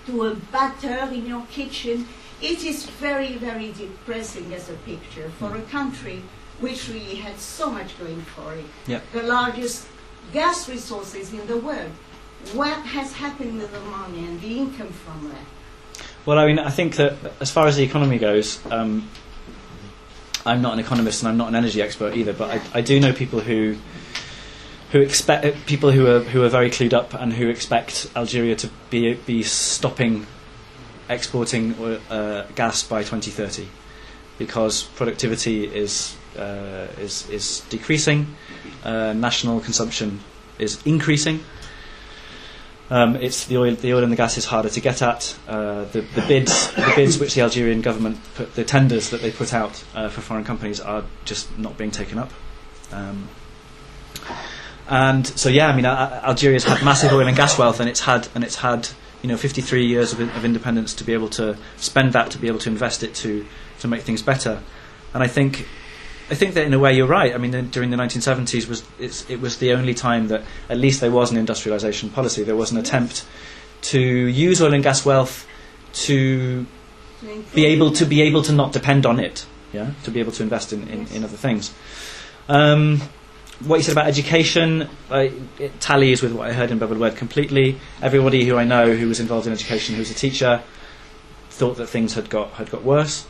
to a batter in your kitchen. It is very, very depressing as a picture for a country which really had so much going for it. Yeah. The largest gas resources in the world. What has happened with the money and the income from that? Well, I mean, I think that as far as the economy goes, um, I'm not an economist and I'm not an energy expert either, but I, I do know people who who expect uh, people who are who are very clued up and who expect Algeria to be be stopping exporting uh, gas by 2030 because productivity is uh, is is decreasing, uh, national consumption is increasing. Um, it's the oil, the oil and the gas is harder to get at. Uh, the, the bids, the bids which the Algerian government put, the tenders that they put out uh, for foreign companies are just not being taken up. Um, And so, yeah, I mean, Al- Algeria's had massive oil and gas wealth, and it's had and it's had you know 53 years of, of independence to be able to spend that, to be able to invest it to to make things better. And I think I think that in a way you're right. I mean, during the 1970s was it's, it was the only time that at least there was an industrialization policy. There was an attempt to use oil and gas wealth to To be able to be able to not depend on it, yeah, to be able to invest in, in, in other things. Um, what you said about education, I, it tallies with what I heard in Bab el Oued completely. Everybody who I know who was involved in education, who was a teacher, thought that things had got had got worse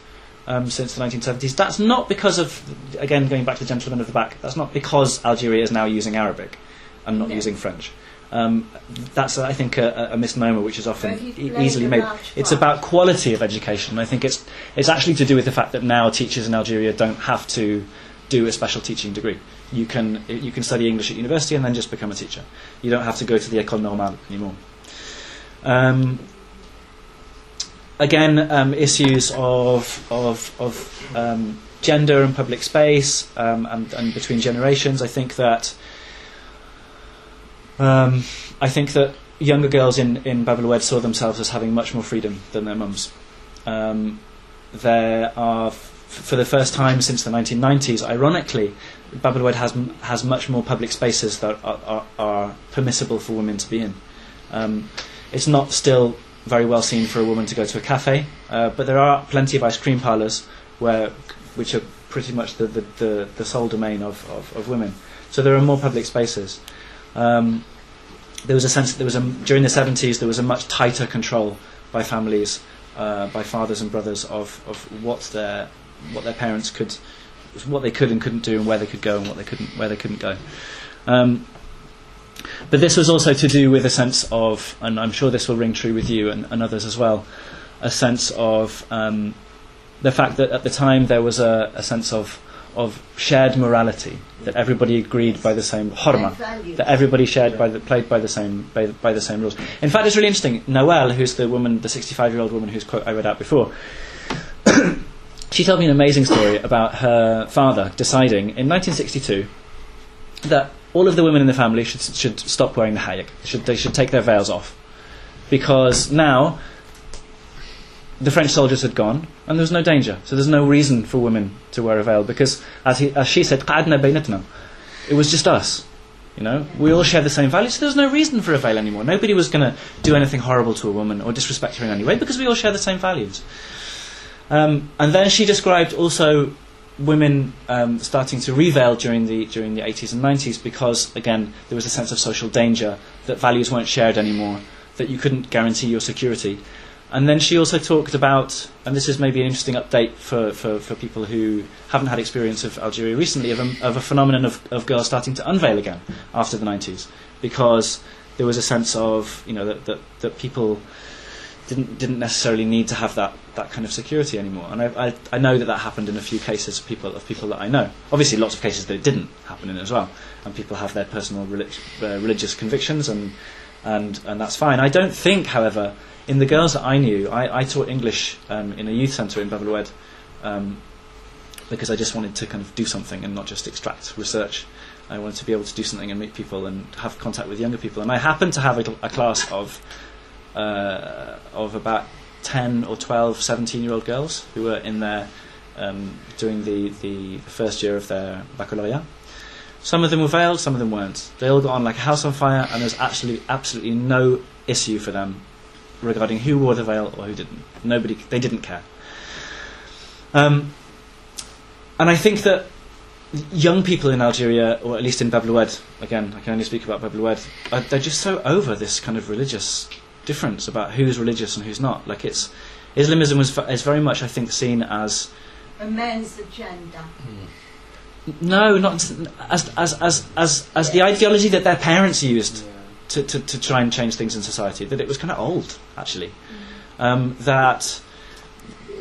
um, since the 1970s. That's not because of, again, going back to the gentleman of the back. That's not because Algeria is now using Arabic and not No. using French. Um, that's, I think, a, a misnomer which is often e- easily made. It's about quality of education. I think it's it's actually to do with the fact that now teachers in Algeria don't have to do a special teaching degree. You can you can study English at university and then just become a teacher. You don't have to go to the école normale anymore. Um, again, um, issues of of of um, gender and public space um, and, and between generations. I think that um, I think that younger girls in in Bab saw themselves as having much more freedom than their mums. Um, there are, f- for the first time since the 1990s, ironically, Bab has has much more public spaces that are, are, are permissible for women to be in. Um, it's not still very well seen for a woman to go to a cafe, uh, but there are plenty of ice cream parlours where, which are pretty much the, the, the, the sole domain of, of, of women. So there are more public spaces. Um, there was a sense that there was a, during the 70s there was a much tighter control by families, uh, by fathers and brothers of, of what their what their parents could, what they could and couldn't do, and where they could go and what they couldn't where they couldn't go. Um, but this was also to do with a sense of, and I'm sure this will ring true with you and, and others as well, a sense of um, the fact that at the time there was a, a sense of of shared morality that everybody agreed by the same horma, that everybody shared by the, played by the same by, by the same rules. In fact, it's really interesting. Noelle, who's the woman, the 65 year old woman whose quote I read out before, *coughs* she told me an amazing story about her father deciding in 1962 that all of the women in the family should should stop wearing the hayek. Should they should take their veils off, because now the French soldiers had gone and there was no danger. So there's no reason for women to wear a veil because, as he, as she said, it was just us. You know, we all share the same values, so there's no reason for a veil anymore. Nobody was going to do anything horrible to a woman or disrespect her in any way because we all share the same values. Um, and then she described also women um, starting to reveil during the during the 80s and 90s because again there was a sense of social danger that values weren't shared anymore, that you couldn't guarantee your security. And then she also talked about, and this is maybe an interesting update for, for, for people who haven't had experience of Algeria recently, of a, of a phenomenon of, of girls starting to unveil again after the 90s, because there was a sense of, you know, that, that, that people didn't, didn't necessarily need to have that, that kind of security anymore. And I, I, I know that that happened in a few cases of people, of people that I know. Obviously, lots of cases that it didn't happen in as well, and people have their personal relig- uh, religious convictions, and, and, and that's fine. I don't think, however, in the girls that I knew, I, I taught English um, in a youth centre in el um, because I just wanted to kind of do something and not just extract research. I wanted to be able to do something and meet people and have contact with younger people. And I happened to have a, a class of uh, of about 10 or 12 17 year old girls who were in there um, doing the, the first year of their baccalaureate. Some of them were veiled, some of them weren't. They all got on like a house on fire, and there's absolutely, absolutely no issue for them regarding who wore the veil or who didn't. Nobody, they didn't care. Um, and I think that young people in Algeria, or at least in Bab el Oued, again, I can only speak about Bab el Oued, are, they're just so over this kind of religious difference about who's religious and who's not. Like it's Islamism was is very much, I think, seen as A man's agenda. no, not as as as as as the ideology that their parents used to, to, to try and change things in society. That it was kind of old, actually. Um, that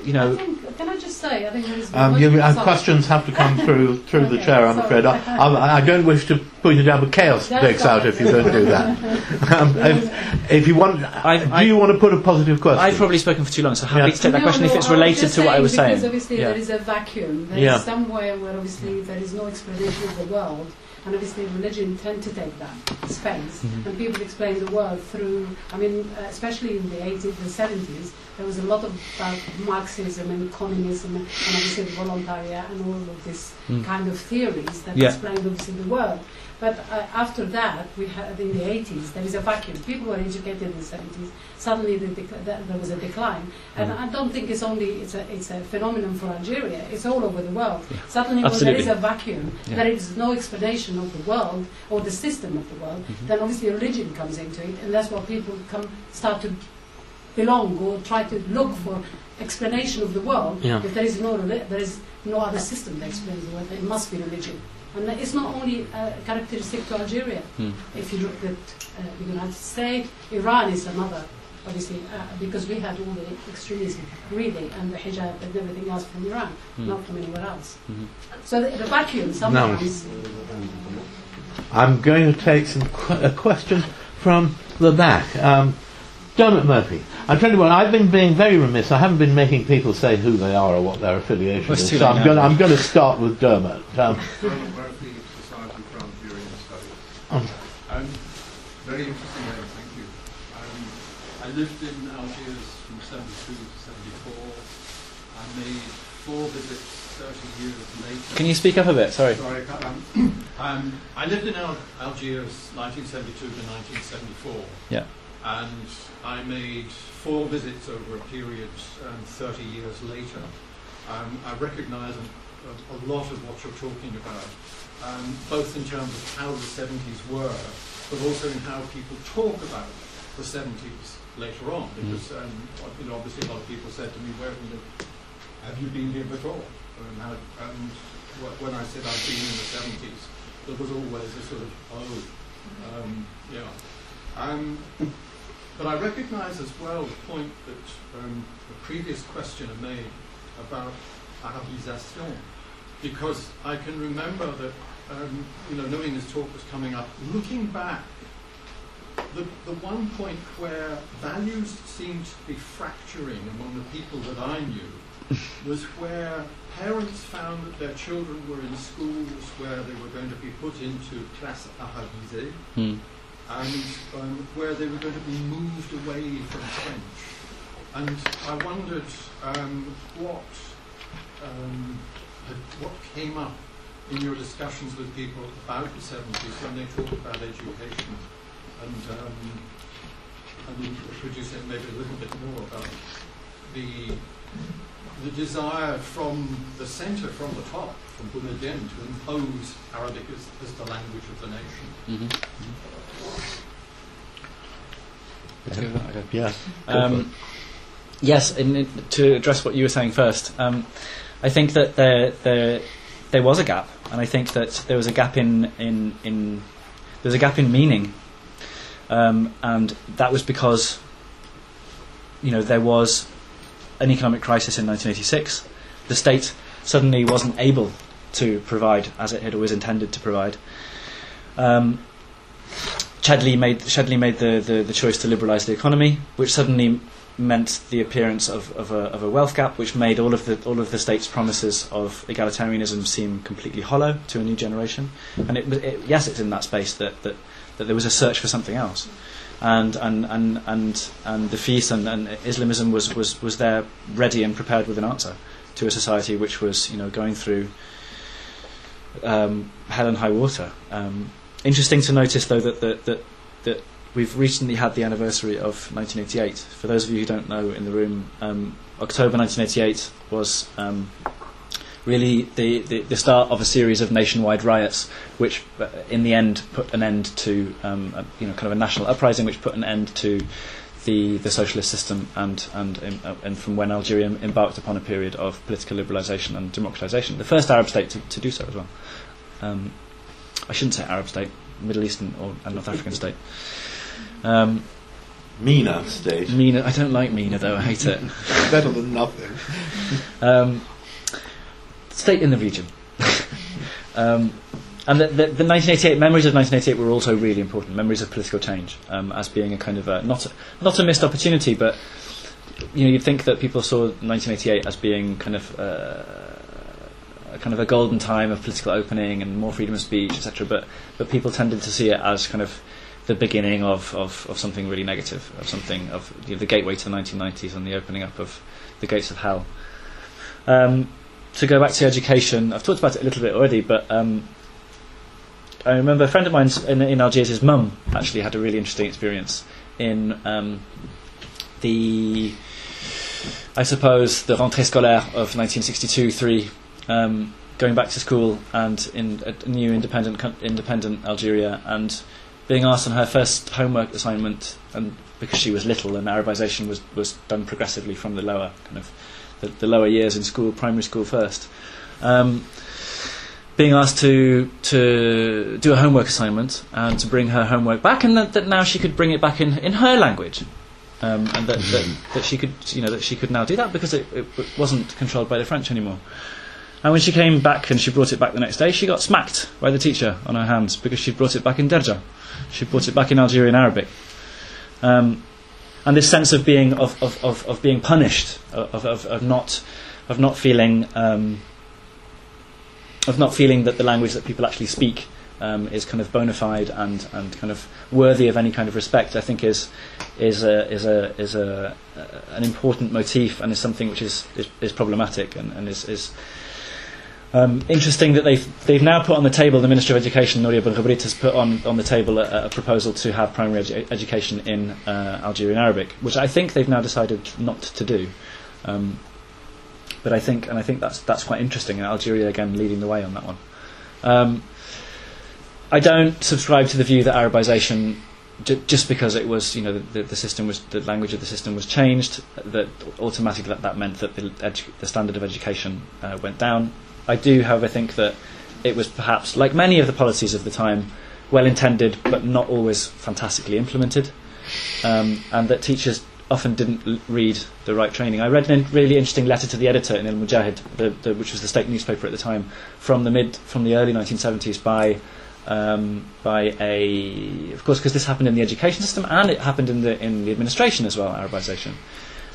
you know. think, can I just say, I think there is Um, you, uh, questions have to come through through the chair, I'm sorry. afraid. I, I, I don't wish to point it out, but chaos That's breaks out if you don't do that. *laughs* um, if, if you want, I've- do I've- you want to put a positive question? I've probably spoken for too long, so happy Yeah. to take that No, question if it's related to what I was Because saying. obviously Yeah. there is a vacuum. There is Yeah. somewhere where obviously there is no explanation of the world. And obviously religion tend to take that space, Mhm. and people explain the world through. I mean, uh, especially in the 80s and 70s, there was a lot of about Marxism and communism, and obviously the volontariat and all of this Mm. kind of theories that Yeah. explained obviously the world. But uh, after that, we had in the 80s, there is a vacuum. People were educated in the 70s. Suddenly, the there was a decline, and Mm. I don't think it's only it's a it's a phenomenon for Algeria. It's all over the world. Yeah. Suddenly, when there is a vacuum, Yeah. there is no explanation of the world or the system of the world. Mhm. Then obviously religion comes into it, and that's where people come start to belong or try to look for explanation of the world. Yeah. If there is no there is no other system that explains the world, it must be religion. And it's not only uh, characteristic to Algeria. Mm. If you look at uh, the United States, Iran is another, obviously, uh, because we had all the extremism, really, and the hijab and everything else from Iran, Mm. not from anywhere else. Mhm. So the, the vacuum sometimes. I'm going to take some qu- a question from the back. Um, Dermot Murphy. I'm trying to. Well, I've been being very remiss. I haven't been making people say who they are or what their affiliation Well, is. So I'm now. going. I'm going to start with Dermot. Um, Roland Murphy, Society for Algerian Studies. Um. Um, very interesting name, thank you. Um, I lived in Algiers from 72 to 74. I made four visits 30 years later. Can you speak up a bit? Sorry. Sorry, I can't- um, *clears throat* um, I lived in Al- Algiers 1972 to 1974. Yeah. And I made four visits over a period um, 30 years later. Um, I recognise a, a, lot of what you're talking about, um, both in terms of how the 70s were, but also in how people talk about the 70s later on. Because um, you know, obviously a lot of people said to me, "Where you know, have you been here before?" And, how, and when I said I'd been in the 70s, there was always a sort of, "Oh, um, yeah." But I recognise as well the point that um, the previous questioner made about arabisation, because I can remember that, um, you know, knowing this talk was coming up, looking back, the, the one point where values seemed to be fracturing among the people that I knew *laughs* was where parents found that their children were in schools where they were going to be put into classe arabisée, Mm. And um, where they were going to be moved away from French. And I wondered um, what um, what came up in your discussions with people about the 70s when they talked about education. And, um, and could you say maybe a little bit more about the the desire from the centre, from the top, from Boumediene, to impose Arabic as, as the language of the nation? Mm-hmm. Yeah. Um, yes, in, to address what you were saying first, um, I think that there, there, there was a gap, and I think that there was a gap in, in, in there was a gap in meaning, um, and that was because you know there was an economic crisis in 1986. The state suddenly wasn't able to provide as it had always intended to provide. Um, Chadli made Chadli made the, the, the choice to liberalise the economy, which suddenly meant the appearance of, of, a, of a wealth gap, which made all of the all of the state's promises of egalitarianism seem completely hollow to a new generation. And it, it yes, it's in that space that, that, that there was a search for something else, and and and and, and the FIS and, and Islamism was, was, was there ready and prepared with an answer to a society which was you know going through um, hell and high water. Um, interesting to notice, though, that, that, that, that we've recently had the anniversary of 1988. For those of you who don't know in the room, um, October 1988 was um, really the, the, the start of a series of nationwide riots, which uh, in the end put an end to um, a, you know kind of a national uprising, which put an end to the, the socialist system, and and um, uh, and from when Algeria embarked upon a period of political liberalisation and democratisation, the first Arab state to, to do so as well. Um, I shouldn't say Arab state, Middle Eastern or and North African *laughs* state. Um, MENA state. MENA, I don't like MENA though. I hate it. *laughs* Better than nothing. Um, state in the region. *laughs* um, and the, the, the 1988 memories of 1988 were also really important. Memories of political change um, as being a kind of a, not a, not a missed opportunity, but you know you'd think that people saw 1988 as being kind of uh, a kind of a golden time of political opening and more freedom of speech, etc. But but people tended to see it as kind of the beginning of, of, of something really negative, of something of you know, the gateway to the 1990s and the opening up of the gates of hell. Um, to go back to education, I've talked about it a little bit already, but um, I remember a friend of mine in, in Algiers, his mum actually had a really interesting experience in um, the, I suppose, the rentrée scolaire of 1962-3, um, going back to school and in a new independent independent Algeria and being asked on her first homework assignment, and because she was little and Arabization was, was done progressively from the lower kind of the, the lower years in school, primary school first. Um, being asked to to do a homework assignment and to bring her homework back, and that, that now she could bring it back in, in her language, um, and that, that, that she could you know that she could now do that because it, it wasn't controlled by the French anymore. And when she came back and she brought it back the next day, she got smacked by the teacher on her hands because she'd brought it back in Derja. She brought it back in Algerian Arabic. Um, and this sense of being of, of, of, of being punished, of, of, of not of not feeling um, of not feeling that the language that people actually speak um, is kind of bona fide and, and kind of worthy of any kind of respect, I think is is a, is a, is a, an important motif and is something which is, is, is problematic and, and is, is um, interesting that they've, they've now put on the table, the Minister of Education, Nouria Benghibrit, has put on, on the table a, a proposal to have primary edu- education in uh, Algerian Arabic, which I think they've now decided not to do. Um, but I think, and I think that's, that's quite interesting, and Algeria again leading the way on that one. Um, I don't subscribe to the view that Arabization, just because it was, you know, the, the, system was, the language of the system was changed, that automatically that, that meant that the, edu- the standard of education uh, went down. I do, however, think that it was perhaps, like many of the policies of the time, well intended but not always fantastically implemented, um, and that teachers often didn't l- read the right training. I read a really interesting letter to the editor in El Moudjahid, which was the state newspaper at the time, from the mid from the early 1970s by. Um, by a, of course, because this happened in the education system and it happened in the in the administration as well, Arabization.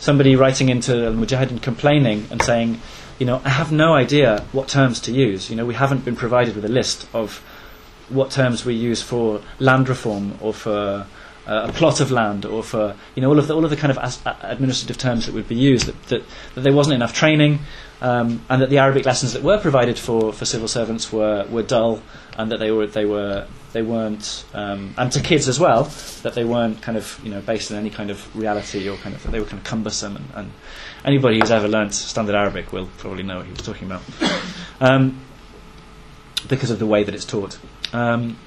Somebody writing into El Moudjahid and complaining and saying, you know, I have no idea what terms to use. You know, we haven't been provided with a list of what terms we use for land reform or for uh, a plot of land or for you know all of the all of the kind of as, administrative terms that would be used. That, that, that there wasn't enough training, um, and that the Arabic lessons that were provided for, for civil servants were, were dull, and that they were they were they weren't um, and to kids as well that they weren't kind of you know based on any kind of reality or kind of they were kind of cumbersome and, and anybody who's ever learnt Standard Arabic will probably know what he was talking about *laughs* um, because of the way that it's taught. Um,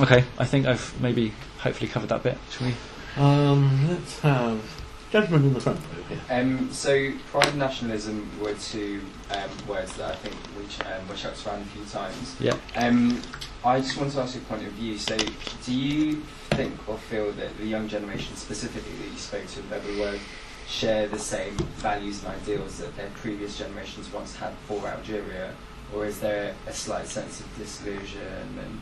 okay, I think I've maybe hopefully covered that bit. Shall we? Um, let's have judgment in the front row here. Um, so pride and nationalism were two um, words that I think we ch- um, were chucked around a few times. Yeah. Um, I just want to ask your point of view. So, do you think or feel that the young generation, specifically that you spoke to in Bab el Oued share the same values and ideals that their previous generations once had for Algeria, or is there a slight sense of disillusion and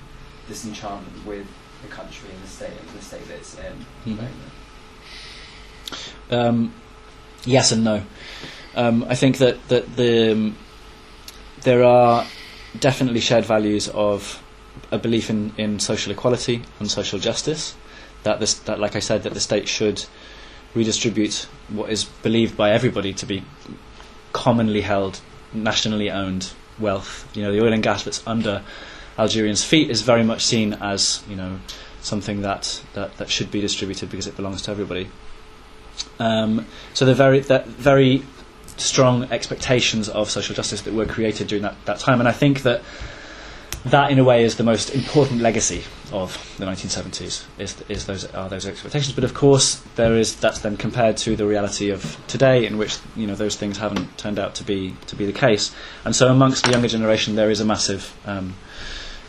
disenchantment with the country and the state and the state that it's in? Mhm. Um, yes and no. Um, I think that that the um, there are definitely shared values of a belief in, in social equality and social justice. That this, that like I said, that the state should redistribute what is believed by everybody to be commonly held, nationally owned wealth. You know, the oil and gas that's under Algerians' feet is very much seen as you know something that that, that should be distributed because it belongs to everybody. Um, so the very that very strong expectations of social justice that were created during that, that time, and I think that that in a way is the most important legacy of the 1970s is, is those are those expectations but of course there is that's then compared to the reality of today in which you know those things haven't turned out to be to be the case and so amongst the younger generation there is a massive um,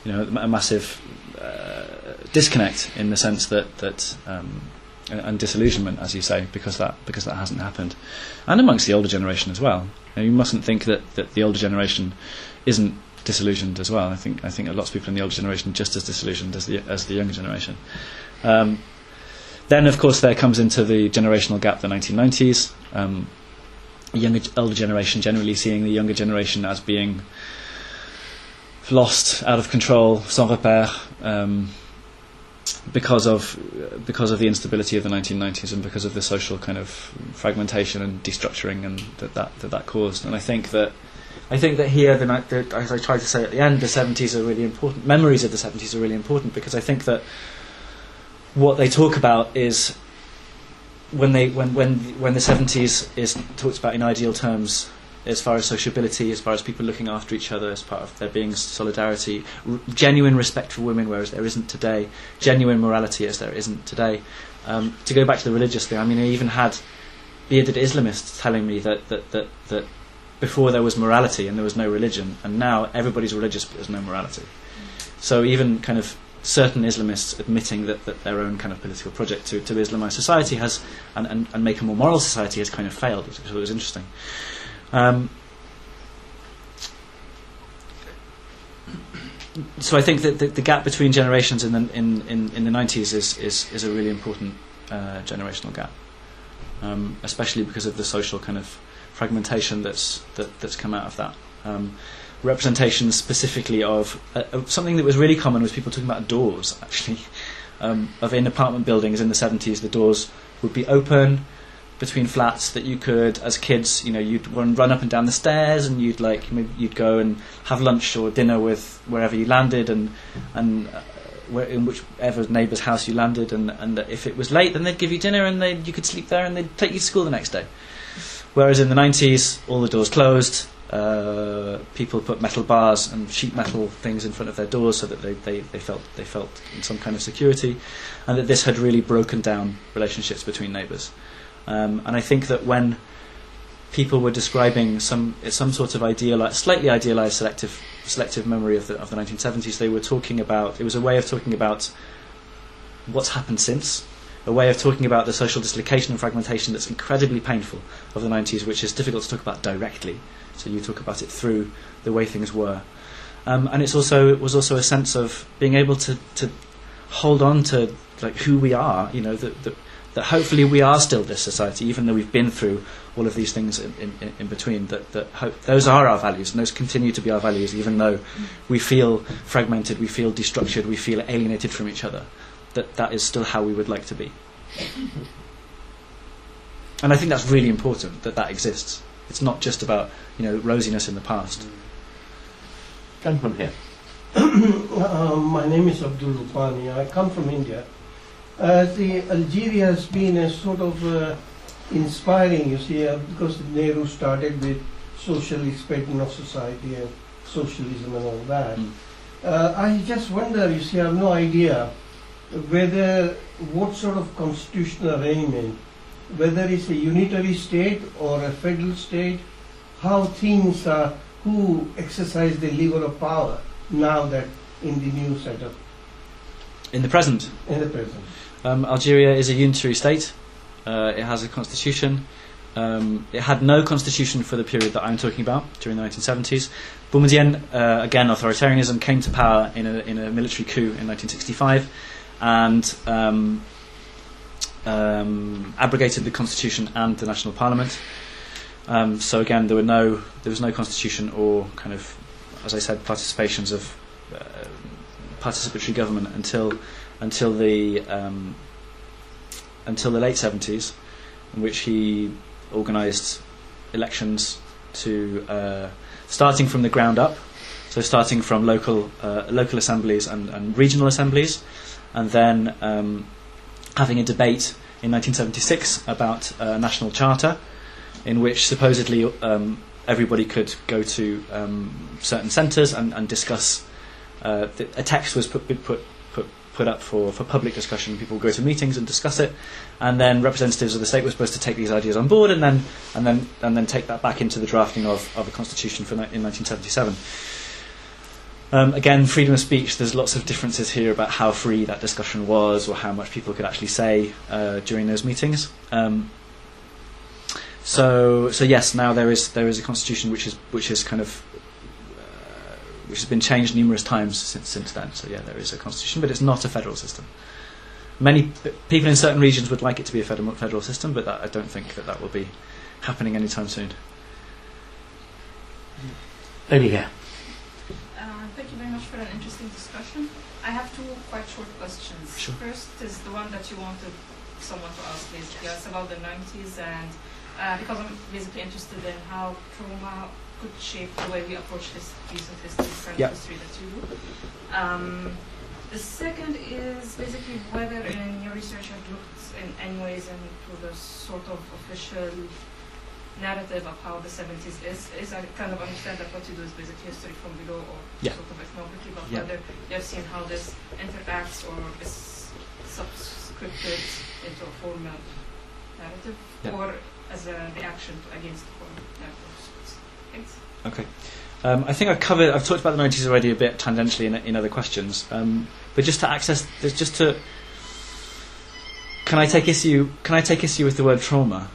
you know a massive uh, disconnect in the sense that that um, and disillusionment as you say because that because that hasn't happened and amongst the older generation as well you, know, you mustn't think that, that the older generation isn't disillusioned as well. I think I think lots of people in the older generation just as disillusioned as the as the younger generation. Um, then, of course, there comes into the generational gap the 1990s. Um, younger, older generation generally seeing the younger generation as being lost, out of control, sans repère, um, because of because of the instability of the 1990s and because of the social kind of fragmentation and destructuring and that that, that, that caused. And I think that I think that here, the, the, as I tried to say at the end, the 70s are really important. Memories of the 70s are really important because I think that what they talk about is when they when when when the 70s is talked about in ideal terms as far as sociability, as far as people looking after each other, as part of there being solidarity, r- genuine respect for women, whereas there isn't today, genuine morality, as there isn't today. Um, to go back to the religious thing, I mean, I even had bearded Islamists telling me that, that, that, that before there was morality and there was no religion, and now everybody's religious but there's no morality. So even kind of certain Islamists admitting that, that their own kind of political project to, to Islamize society has and, and, and make a more moral society has kind of failed, which was interesting. Um, so I think that the, the, gap between generations in the, in, in, in the 90s is, is, is a really important uh, generational gap, um, especially because of the social kind of fragmentation that's, that, that's come out of that. Um, representation specifically of, uh, something that was really common was people talking about doors, *laughs* actually, um, of in apartment buildings in the 70s, the doors would be open, between flats that you could, as kids, you know, you'd run up and down the stairs, and you'd like you'd go and have lunch or dinner with wherever you landed, and and uh, where, in whichever neighbour's house you landed, and and if it was late, then they'd give you dinner, and they you could sleep there, and they'd take you to school the next day. Whereas in the 90s, all the doors closed. Uh, people put metal bars and sheet metal things in front of their doors so that they, they, they felt they felt in some kind of security, and that this had really broken down relationships between neighbours. Um, and I think that when people were describing some some sort of ideal, slightly idealized selective selective memory of the of the 1970s, they were talking about it was a way of talking about what's happened since, a way of talking about the social dislocation and fragmentation that's incredibly painful of the 90s, which is difficult to talk about directly. So you talk about it through the way things were, um, and it's also it was also a sense of being able to to hold on to like who we are, you know, that hopefully we are still this society, even though we've been through all of these things in, in, in between. That, that hope, those are our values, and those continue to be our values, even though we feel fragmented, we feel destructured, we feel alienated from each other. That that is still how we would like to be. And I think that's really important that that exists. It's not just about you know rosiness in the past. Gentleman here. *coughs* uh, my name is Abdul Rupani. I come from India. Uh, the Algeria has been a sort of uh, inspiring, you see, uh, because Nehru started with social expansion of society and socialism and all that. Mm. I just wonder, you see, I have no idea whether what sort of constitutional arrangement, whether it's a unitary state or a federal state, how things are, who exercise the lever of power now that in the new setup. In the present? In the present. Um, Algeria is a unitary state. Uh, it has a constitution. Um, it had no constitution for the period that I'm talking about during the 1970s. Boumediene, uh, again, authoritarianism, came to power in a, in a military coup in 1965 and um, um, abrogated the constitution and the national parliament. Um, so again, there were no, there was no constitution or kind of, as I said, participations of uh, participatory government until until the um, until the late 70s, in which he organised elections to uh, starting from the ground up, so starting from local uh, local assemblies and, and, regional assemblies, and then um, having a debate in 1976 about a national charter, in which supposedly um, everybody could go to um, certain centres and, and discuss. Uh, a text was put, put put up for, for public discussion. People go to meetings and discuss it, and then representatives of the state were supposed to take these ideas on board and then and then and then take that back into the drafting of, of a constitution for in 1977. Um, again, freedom of speech. There's lots of differences here about how free that discussion was, or how much people could actually say uh, during those meetings. Um, so, so yes, now there is there is a constitution which is which is kind of which has been changed numerous times since, since then. So yeah, there is a constitution, but it's not a federal system. Many people in certain regions would like it to be a federal, federal system, but that, I don't think that that will be happening anytime soon. Lady here. Uh, thank you very much for an interesting discussion. I have two quite short questions. Sure. First is the one that you wanted someone to ask basically. It's about the 90s and uh, because I'm basically interested in how trauma could shape the way we approach this piece of history, this kind Yeah. of history that you do. Um, the second is basically whether in your research you've looked in any ways into the sort of official narrative of how the 70s is. Is I kind of understand that what you do is basically history from below or Yeah. sort of ethnography, but Yeah. whether you've seen how this interacts or is subscripted into a formal narrative Yeah. or as a reaction to, against the formal narrative. Thanks. Okay. Um, I think I've covered. I've talked about the nineties already a bit tangentially in, in other questions. Um, but just to access, just to. Can I take issue? Can I take issue with the word trauma?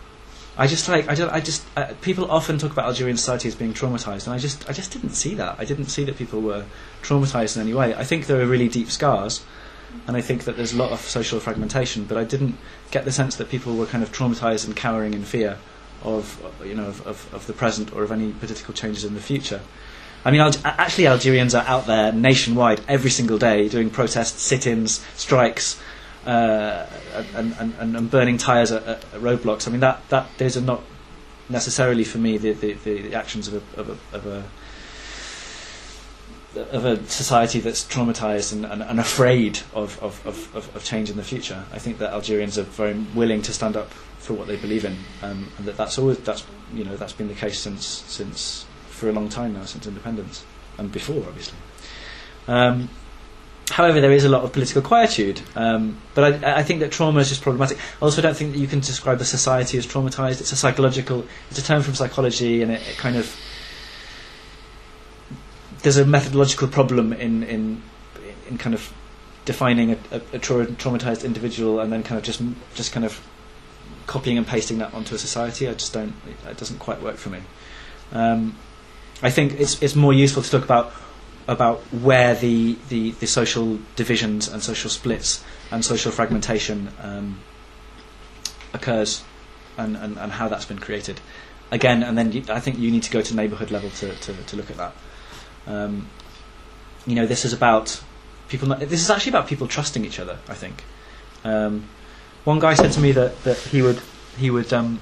I just like I don't I just uh, people often talk about Algerian society as being traumatized, and I just I just didn't see that. I didn't see that people were traumatized in any way. I think there are really deep scars, and I think that there's a lot of social fragmentation. But I didn't get the sense that people were kind of traumatized and cowering in fear of you know of, of, of the present or of any political changes in the future. I mean, actually, Algerians are out there nationwide every single day doing protests, sit-ins, strikes, uh, and, and, and, burning tyres at, at, roadblocks. I mean, that, that those are not necessarily for me the, the, the, actions of a, of a, of a of a society that's traumatized and, and, and afraid of, of, of, of change in the future. I think that Algerians are very willing to stand up for what they believe in, um, and that that's always that's you know that's been the case since since for a long time now, since independence and before, obviously. Um, however, there is a lot of political quietude, um, but I, I think that trauma is just problematic. I also don't think that you can describe a society as traumatized. It's a psychological, it's a term from psychology, and it, it kind of there's a methodological problem in in in kind of defining a, a, a traumatized individual and then kind of just just kind of copying and pasting that onto a society. I just don't. It, doesn't quite work for me. Um, I think it's it's more useful to talk about about where the, the, the social divisions and social splits and social fragmentation um, occurs and, and, and how that's been created. Again, and then you, I think you need to go to neighbourhood level to, to, to look at that. Um, you know, this is about people. Not, this is actually about people trusting each other. I think. Um, one guy said to me that, that he would he would um,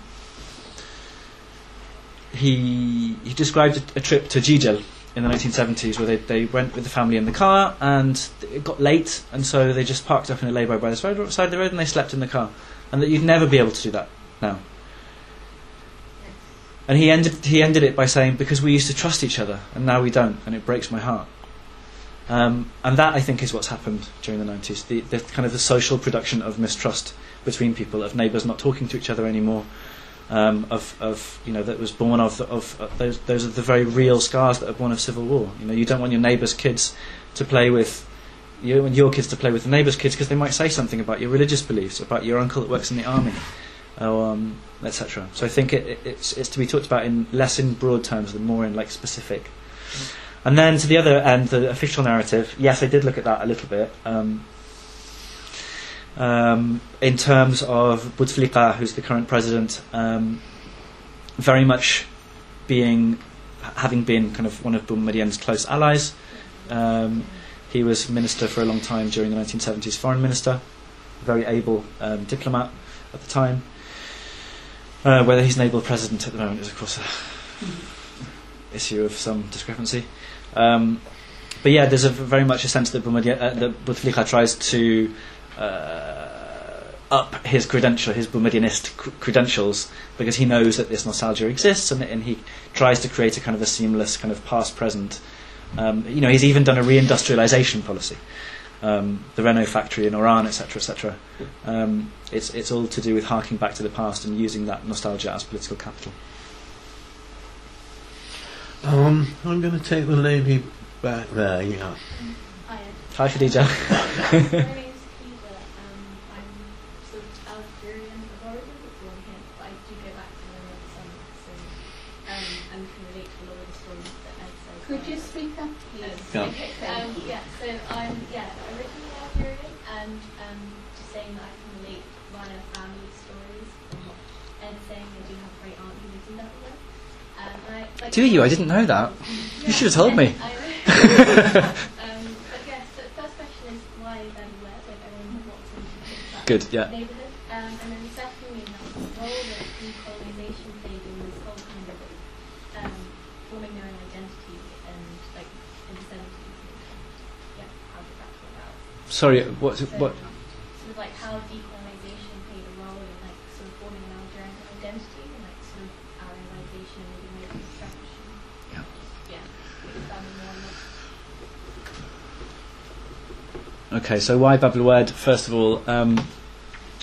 he he described a, a trip to Jijel in the 1970s where they, they went with the family in the car and it got late and so they just parked up in a lay-by by the side side of the road and they slept in the car and that you'd never be able to do that now. And he ended he ended it by saying because we used to trust each other and now we don't and it breaks my heart. Um, and that I think is what's happened during the 90s. The, the kind of the social production of mistrust between people, of neighbours not talking to each other anymore, um, of, of you know that was born of, of uh, those those are the very real scars that are born of civil war. You know, you don't want your neighbour's kids to play with you want your kids to play with the neighbour's kids because they might say something about your religious beliefs, about your uncle that works in the army, um, etc. So I think it, it, it's it's to be talked about in less in broad terms than more in like specific. And then to the other end, the official narrative. Yes, I did look at that a little bit. Um, um, in terms of Bouteflika, who's the current president, um, very much being, having been kind of one of Boumediene's close allies. Um, he was minister for a long time during the 1970s, foreign minister, very able um, diplomat at the time. Uh, whether he's an able president at the moment is, of course, a *laughs* issue of some discrepancy. Um, but yeah, there's a very much a sense that, uh, that Bouteflika tries to up his credential, his Boumedienist cr- credentials, because he knows that this nostalgia exists, and, and he tries to create a kind of a seamless kind of past-present. Um, you know, he's even done a reindustrialization policy, um, the Renault factory in Oran, etc., etc. Um, it's it's all to do with harking back to the past and using that nostalgia as political capital. Um, I'm going to take the lady back there. Yeah. Hiya. Hi, Khadija. *laughs* Yeah. Okay, um, yeah, so I'm yeah, originally Nigerian and um, just saying that I can relate via family stories and saying I do have a great aunt who lives in Netherlands. Um, I, like, do you? I didn't know that. Yeah, you should have told me. *laughs* Um, but yeah, so the first question is why then where? Like, everyone wants to Good, yeah. Sorry, what? So, What? Sort of like how decolonization played a role in like sort of forming an Algerian identity and like sort of Arabization and maybe construction. Yeah. Yeah. Expanding more on that. Okay, so why Bab el-Oued? First of all, um,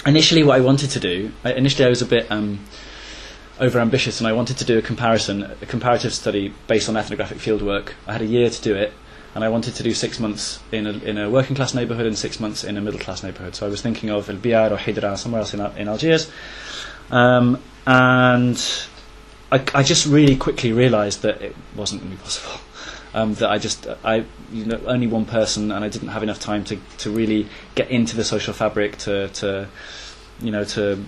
initially what I wanted to do, I, initially I was a bit um, over ambitious and I wanted to do a comparison, a comparative study based on ethnographic fieldwork. I had a year to do it and I wanted to do six months in a, in a working class neighbourhood and six months in a middle class neighbourhood. So I was thinking of El Biar or Hydra, somewhere else in, in Algiers. Um, and I, I just really quickly realised that it wasn't going to be possible. *laughs* Um, that I just I you know only one person and I didn't have enough time to, to really get into the social fabric to, to you know to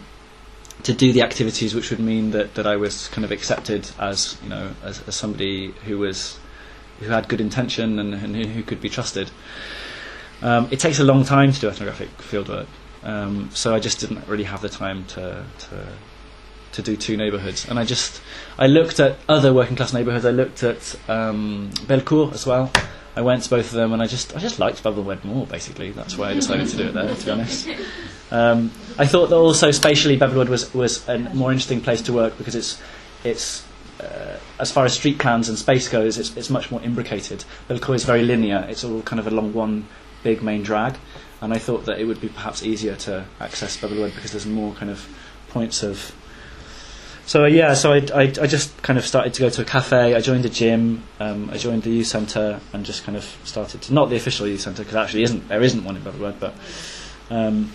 to do the activities which would mean that, that I was kind of accepted as you know as, as somebody who was who had good intention and, and who, could be trusted. Um, it takes a long time to do ethnographic fieldwork, um, so I just didn't really have the time to, to to do two neighbourhoods. And I just I looked at other working class neighbourhoods. I looked at um, Belcourt as well. I went to both of them, and I just I just liked Bab el-Oued more. Basically, that's why I decided to do it there. To be honest, um, I thought that also spatially Bab el-Oued was was a more interesting place to work because it's it's uh, as far as street plans and space goes, it's, it's much more imbricated. Belcourt is very linear. It's all kind of along one big main drag, and I thought that it would be perhaps easier to access Bab because there's more kind of points of so uh, yeah, so I, I, I just kind of started to go to a cafe. I joined a gym. Um, I joined the youth centre and just kind of started to not the official youth centre because actually isn't there isn't one in Bab but um,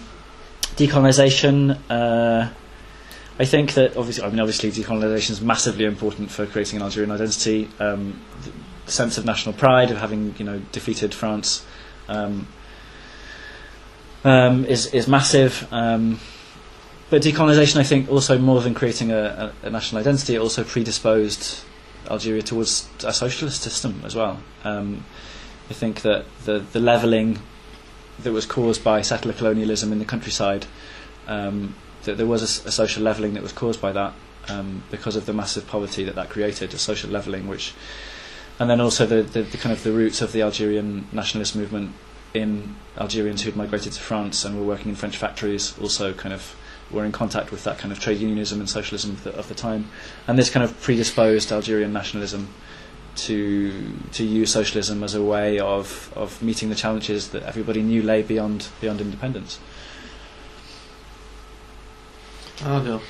decolonisation. Uh, I think that obviously, I mean, obviously, decolonisation is massively important for creating an Algerian identity. Um, the sense of national pride of having you know defeated France um, um, is is massive. Um, but decolonisation, I think, also more than creating a, a, a national identity, it also predisposed Algeria towards a socialist system as well. Um, I think that the, the levelling that was caused by settler colonialism in the countryside, um, that there was a social levelling that was caused by that um, because of the massive poverty that that created, a social levelling which, and then also the, the, the kind of the roots of the Algerian nationalist movement in Algerians who'd migrated to France and were working in French factories also kind of were in contact with that kind of trade unionism and socialism of the, of the time, and this kind of predisposed Algerian nationalism to to use socialism as a way of, of meeting the challenges that everybody knew lay beyond beyond independence. Adil.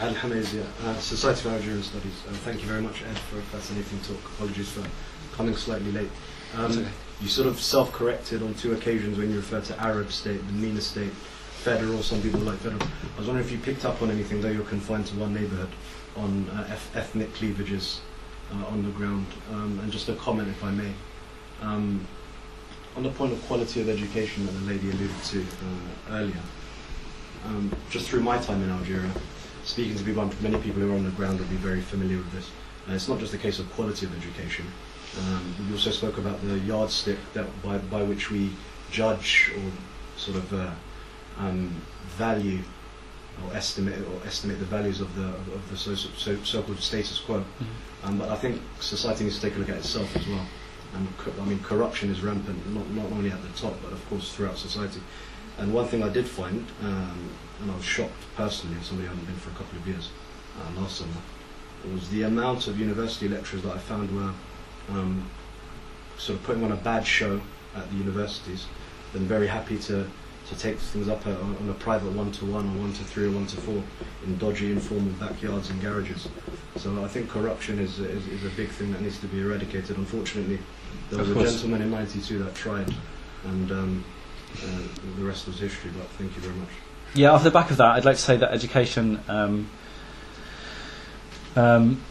Adil Hamazia, uh, Society for Algerian Studies. Uh, thank you very much, Ed, for a fascinating talk. Apologies for coming slightly late. Um, okay. You sort of self-corrected on two occasions when you referred to Arab state, the MENA state, federal. Some people like federal. I was wondering if you picked up on anything, though you're confined to one neighbourhood, on uh, eth- ethnic cleavages uh, on the ground. Um, and just a comment, if I may. Um, on the point of quality of education that the lady alluded to uh, earlier, um, just through my time in Algeria, speaking to people, many people who are on the ground will be very familiar with this. Uh, it's not just a case of quality of education. Um, we also spoke about the yardstick that by, by which we judge or sort of uh, um, value or estimate or estimate the values of the of, the so, so, so-called status quo. Um, but I think society needs to take a look at itself as well. And co- I mean, corruption is rampant, not, not only at the top, but of course throughout society. And one thing I did find, um, and I was shocked personally, as somebody who hadn't been for a couple of years uh, last summer, was the amount of university lecturers that I found were um, sort of putting on a bad show at the universities, then very happy to, to take things up uh, on a private one-to-one or one-to-three or one-to-four in dodgy, informal backyards and garages. So I think corruption is, is, is a big thing that needs to be eradicated. Unfortunately, there was a gentleman in '92 that tried, and um, uh, the rest was history. But thank you very much. Yeah, off the back of that, I'd like to say that education. Um, um,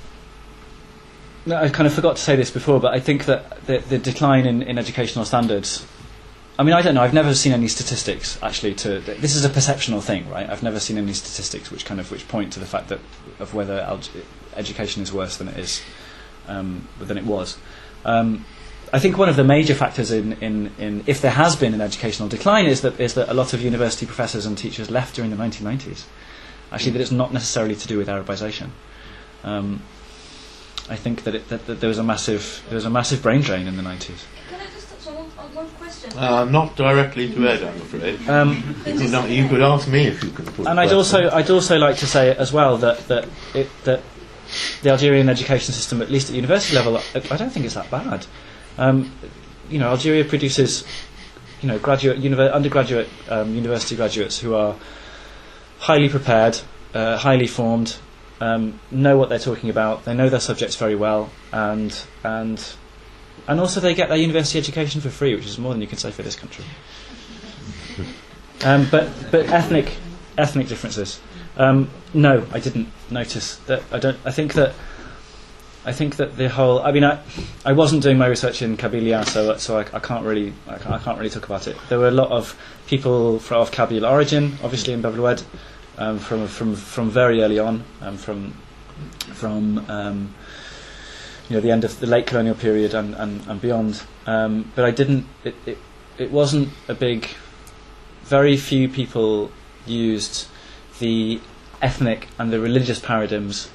I kind of forgot to say this before, but I think that the, the decline in, in educational standards. I mean, I don't know. I've never seen any statistics actually. To this is a perceptional thing, right? I've never seen any statistics which kind of which point to the fact that of whether education is worse than it is um, than it was. Um, I think one of the major factors in, in, in if there has been an educational decline is that is that a lot of university professors and teachers left during the 1990s. Actually, that it's not necessarily to do with Arabization. Um, I think that, it, that, that there was a massive there was a massive brain drain in the 90s. Can I just touch on one, on one question? Uh, not directly to Ed, I'm afraid. Um, you, could not, you could ask me if you could put and I'd also I'd also like to say as well that that it, that the Algerian education system, at least at university level, I, I don't think it's that bad. Um, you know, Algeria produces you know graduate univer- undergraduate um, university graduates who are highly prepared, uh, highly formed, um, know what they're talking about. They know their subjects very well, and and and also they get their university education for free, which is more than you can say for this country. Um, but but ethnic ethnic differences. Um, no, I didn't notice that. I don't. I think that. I think that the whole. I mean, I, I wasn't doing my research in Kabylia, so so I, I can't really I can't, I can't really talk about it. There were a lot of people fro- of Kabyle origin, obviously in Bab-el-Oued, um, from from from very early on, um, from from um, you know the end of the late colonial period and and, and beyond. Um, but I didn't. It, it it wasn't a big. Very few people used the ethnic and the religious paradigms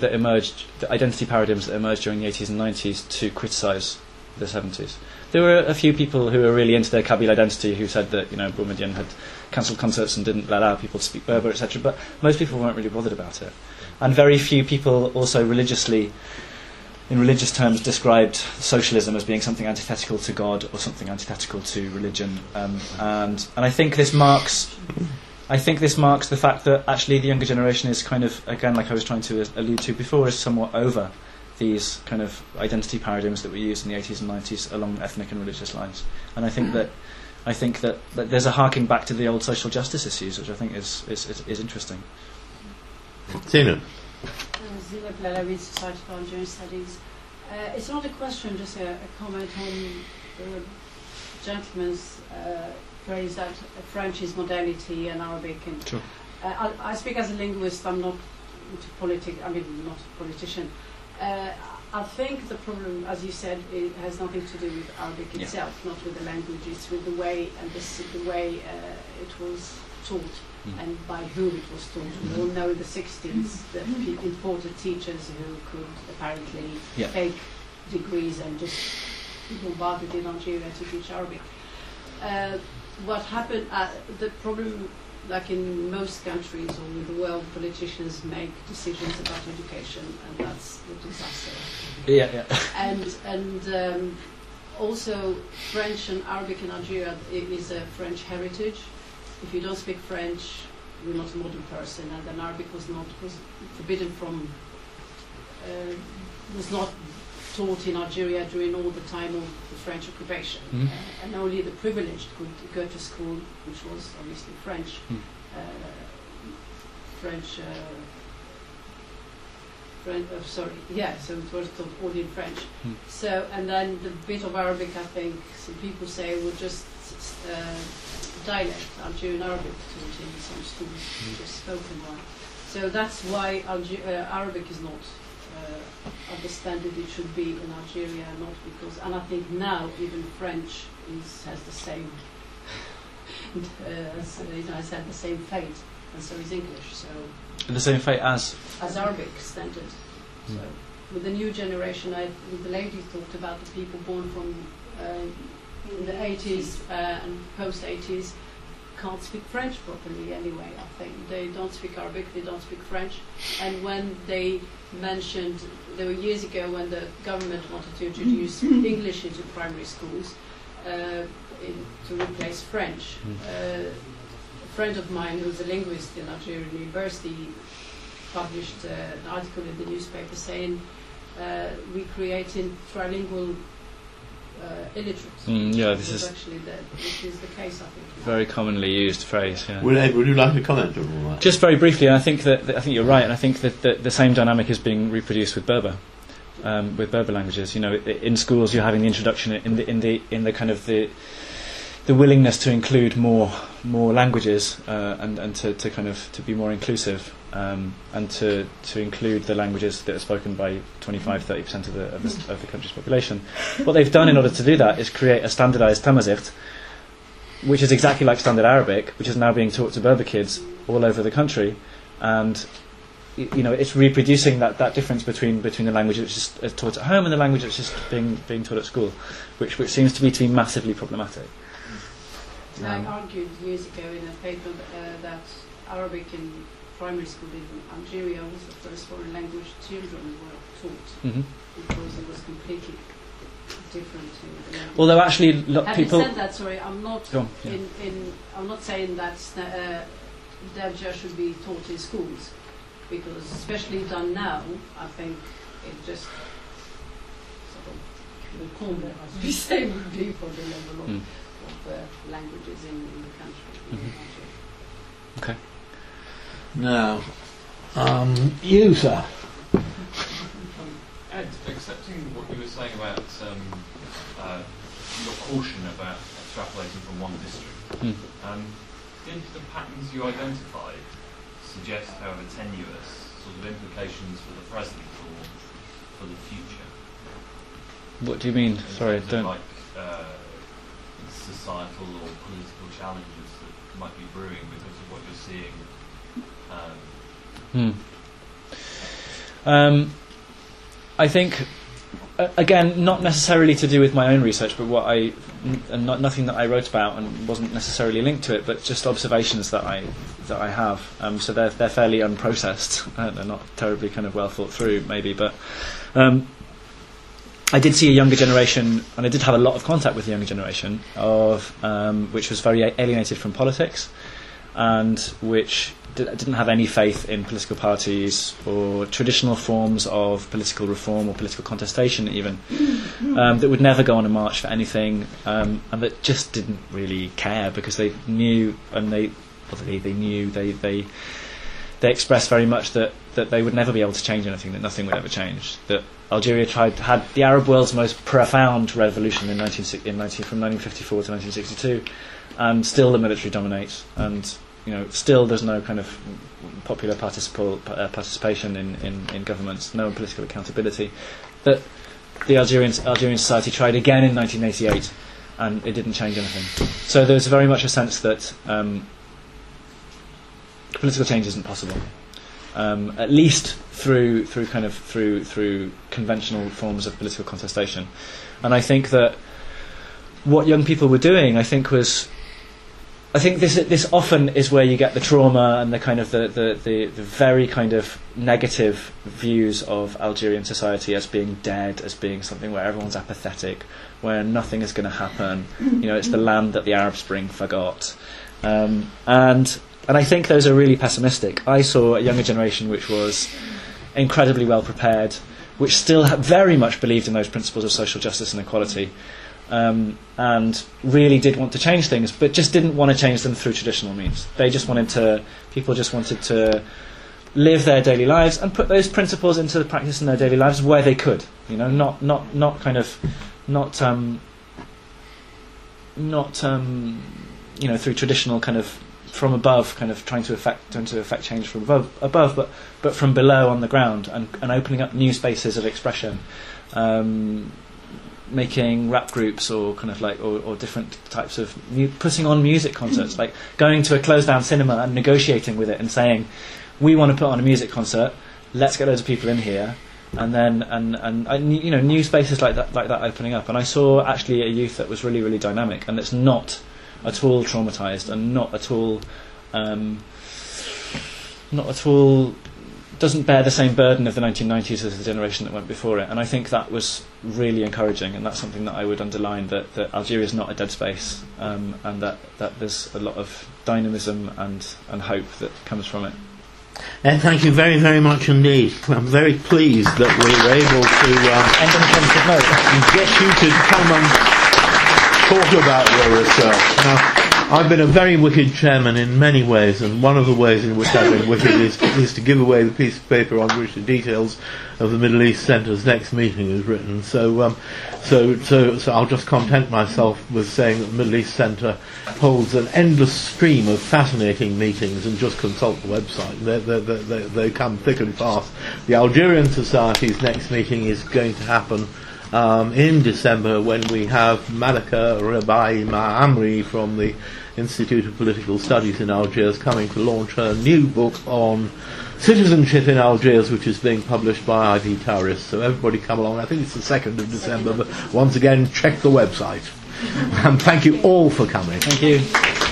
that emerged, the identity paradigms that emerged during the 80s and 90s to criticise the 70s. There were a few people who were really into their Kabyle identity who said that, you know, Boumediene had cancelled concerts and didn't allow people to speak Berber, etc. But most people weren't really bothered about it. And very few people also religiously, in religious terms, described socialism as being something antithetical to God or something antithetical to religion. Um, and, and I think this marks I think this marks the fact that actually the younger generation is kind of, again, like I was trying to allude to before, is somewhat over these kind of identity paradigms that we used in the 80s and 90s along ethnic and religious lines. And I think that I think that, that there's a harking back to the old social justice issues, which I think is is, is, is interesting. Tina. Zina Blalawi, Society for Algerian Studies. Uh, it's not a question, just a, a comment on the gentleman's uh, phrase that French is modernity and Arabic. And, Sure. uh, I, I speak as a linguist. I'm not into politics. I mean, not a politician. Uh, I think the problem, as you said, it has nothing to do with Arabic Yeah. itself, not with the language. It's with the way and this, the way uh, it was taught Mm. and by whom it was taught. We all know in the 60s that pe- imported teachers who could apparently Yeah. fake degrees and just be bombarded in Algeria to teach Arabic. Uh, what happened, uh, the problem, like in most countries all over the world, politicians make decisions about education, and that's the disaster. Yeah, yeah. And and um, also French and Arabic in Algeria is a French heritage. If you don't speak French, you're not a modern person, and then Arabic was not was forbidden from uh, was not taught in Algeria during all the time of the French occupation, uh, and only the privileged could go to school, which was obviously French. Mm. French. Uh, French, uh, sorry, yeah, so it was taught all in French. Mm. So, and then the bit of Arabic, I think, some people say would just uh, dialect, Algerian Arabic taught in some schools, just spoken one. So that's why Alge- uh, Arabic is not uh, understand that it should be in Algeria, not because, and I think now even French is, has the same, *laughs* uh, as, you know, has had the same fate, and so is English. So The same fate as as Arabic standard. So with the new generation, I, the lady talked about the people born from uh, in the 80s uh, and post 80s can't speak French properly anyway. I think they don't speak Arabic, they don't speak French, and when they mentioned there were years ago when the government wanted to introduce English into primary schools uh, in, to replace French. Uh, a friend of mine who's a linguist in Algerian University published uh, an article in the newspaper saying uh, we creating trilingual uh, illiterates. Mm, yeah, this is is- actually the, which is the case, I think. very commonly used phrase. Yeah. Would, would you like to comment on that? Just very briefly, and I think that, that I think you're right, and I think that, that the same dynamic is being reproduced with Berber, um, with Berber languages. You know, in schools you're having the introduction in the in the in the kind of the the willingness to include more more languages uh, and and to, to kind of to be more inclusive. Um, and to, to include the languages that are spoken by 25 30% of the, of, the, of the country's population. What they've done in order to do that is create a standardized Tamazight, which is exactly like standard Arabic, which is now being taught to Berber kids all over the country. And you know, it's reproducing that, that difference between, between the language which is uh, taught at home and the language which is being, being taught at school, which, which seems to me to be massively problematic. I Um, argued years ago in a paper uh, that Arabic in primary school in Algeria was the first foreign language children were taught Mhm. because it was completely different the. Although actually, lo- Having people. said that, sorry, I'm not on, yeah. in, in I'm not saying that uh, Darija should be taught in schools because especially done now, I think it just sort of the corner, as we *laughs* say, would be for the level of, Mm. of uh, languages in, in the country. in Mhm. Algeria. Okay. Now, um, you, sir. Ed, accepting what you were saying about um, uh, your caution about extrapolating from one district, Hmm. um, did the patterns you identified suggest, however tenuous, sort of implications for the present or for the future? What do you mean? In Sorry, terms don't. like uh, societal or political challenges that might be brewing because of what you're seeing. Um, Hmm. Um, I think, again, not necessarily to do with my own research, but what I, and not nothing that I wrote about and wasn't necessarily linked to it, but just observations that I that I have. Um, so they're they're fairly unprocessed. *laughs* Uh, they're not terribly kind of well thought through, maybe, but. Um, I did see a younger generation, and I did have a lot of contact with the younger generation, of um, which was very alienated from politics, and which didn't have any faith in political parties or traditional forms of political reform or political contestation, even *coughs* um, that would never go on a march for anything, um, and that just didn't really care because they knew, and they obviously they knew they they they expressed very much that, that they would never be able to change anything, that nothing would ever change. That Algeria tried had the Arab world's most profound revolution in 19, in 19, from 1954 to 1962, and still the military dominates, and you know still there's no kind of popular uh, participation in, in, in governments, no political accountability. That the Algerian Algerian society tried again in 1988, and it didn't change anything. So there's very much a sense that. Um, political change isn't possible. Um, at least through through kind of through through conventional forms of political contestation, and I think that what young people were doing, I think, was I think this this often is where you get the trauma and the kind of the, the, the, the very kind of negative views of Algerian society as being dead, as being something where everyone's apathetic, where nothing is going to happen. You know, it's the land that the Arab Spring forgot, um, and and I think those are really pessimistic. I saw a younger generation which was incredibly well prepared, which still very much believed in those principles of social justice and equality, um, and really did want to change things, but just didn't want to change them through traditional means. They just wanted to, people just wanted to live their daily lives and put those principles into the practice in their daily lives where they could. You know, not not not kind of not um, not um, you know through traditional kind of from above, kind of trying to affect trying to affect change from above, above, but but from below on the ground, and, and opening up new spaces of expression, um, making rap groups or kind of like or, or different types of mu- putting on music concerts, like going to a closed down cinema and negotiating with it and saying, we want to put on a music concert, let's get loads of people in here. And then, and, and, and you know, new spaces like that, like that opening up. And I saw actually a youth that was really, really dynamic, and it's not at all traumatized and not at all um, not at all doesn't bear the same burden of the 1990s as the generation that went before it and I think that was really encouraging and that's something that I would underline that, that Algeria is not a dead space um, and that, that there's a lot of dynamism and, and hope that comes from it And thank you very, very much indeed. I'm very pleased that we were able to um, get you to come and talk about your research. Now, I've been a very wicked chairman in many ways, and one of the ways in which I've been wicked is, is to give away the piece of paper on which the details of the Middle East Centre's next meeting is written. So, um, so, so, so I'll just content myself with saying that the Middle East Centre holds an endless stream of fascinating meetings, and just consult the website. They, they, they, they, they come thick and fast. The Algerian Society's next meeting is going to happen um, in December when we have Malika Rabai Ma'amri from the Institute of Political Studies in Algiers coming to launch her new book on citizenship in Algiers, which is being published by IB Tauris. So everybody come along. I think it's the 2nd of December, but once again, check the website. *laughs* and thank you all for coming. Thank you.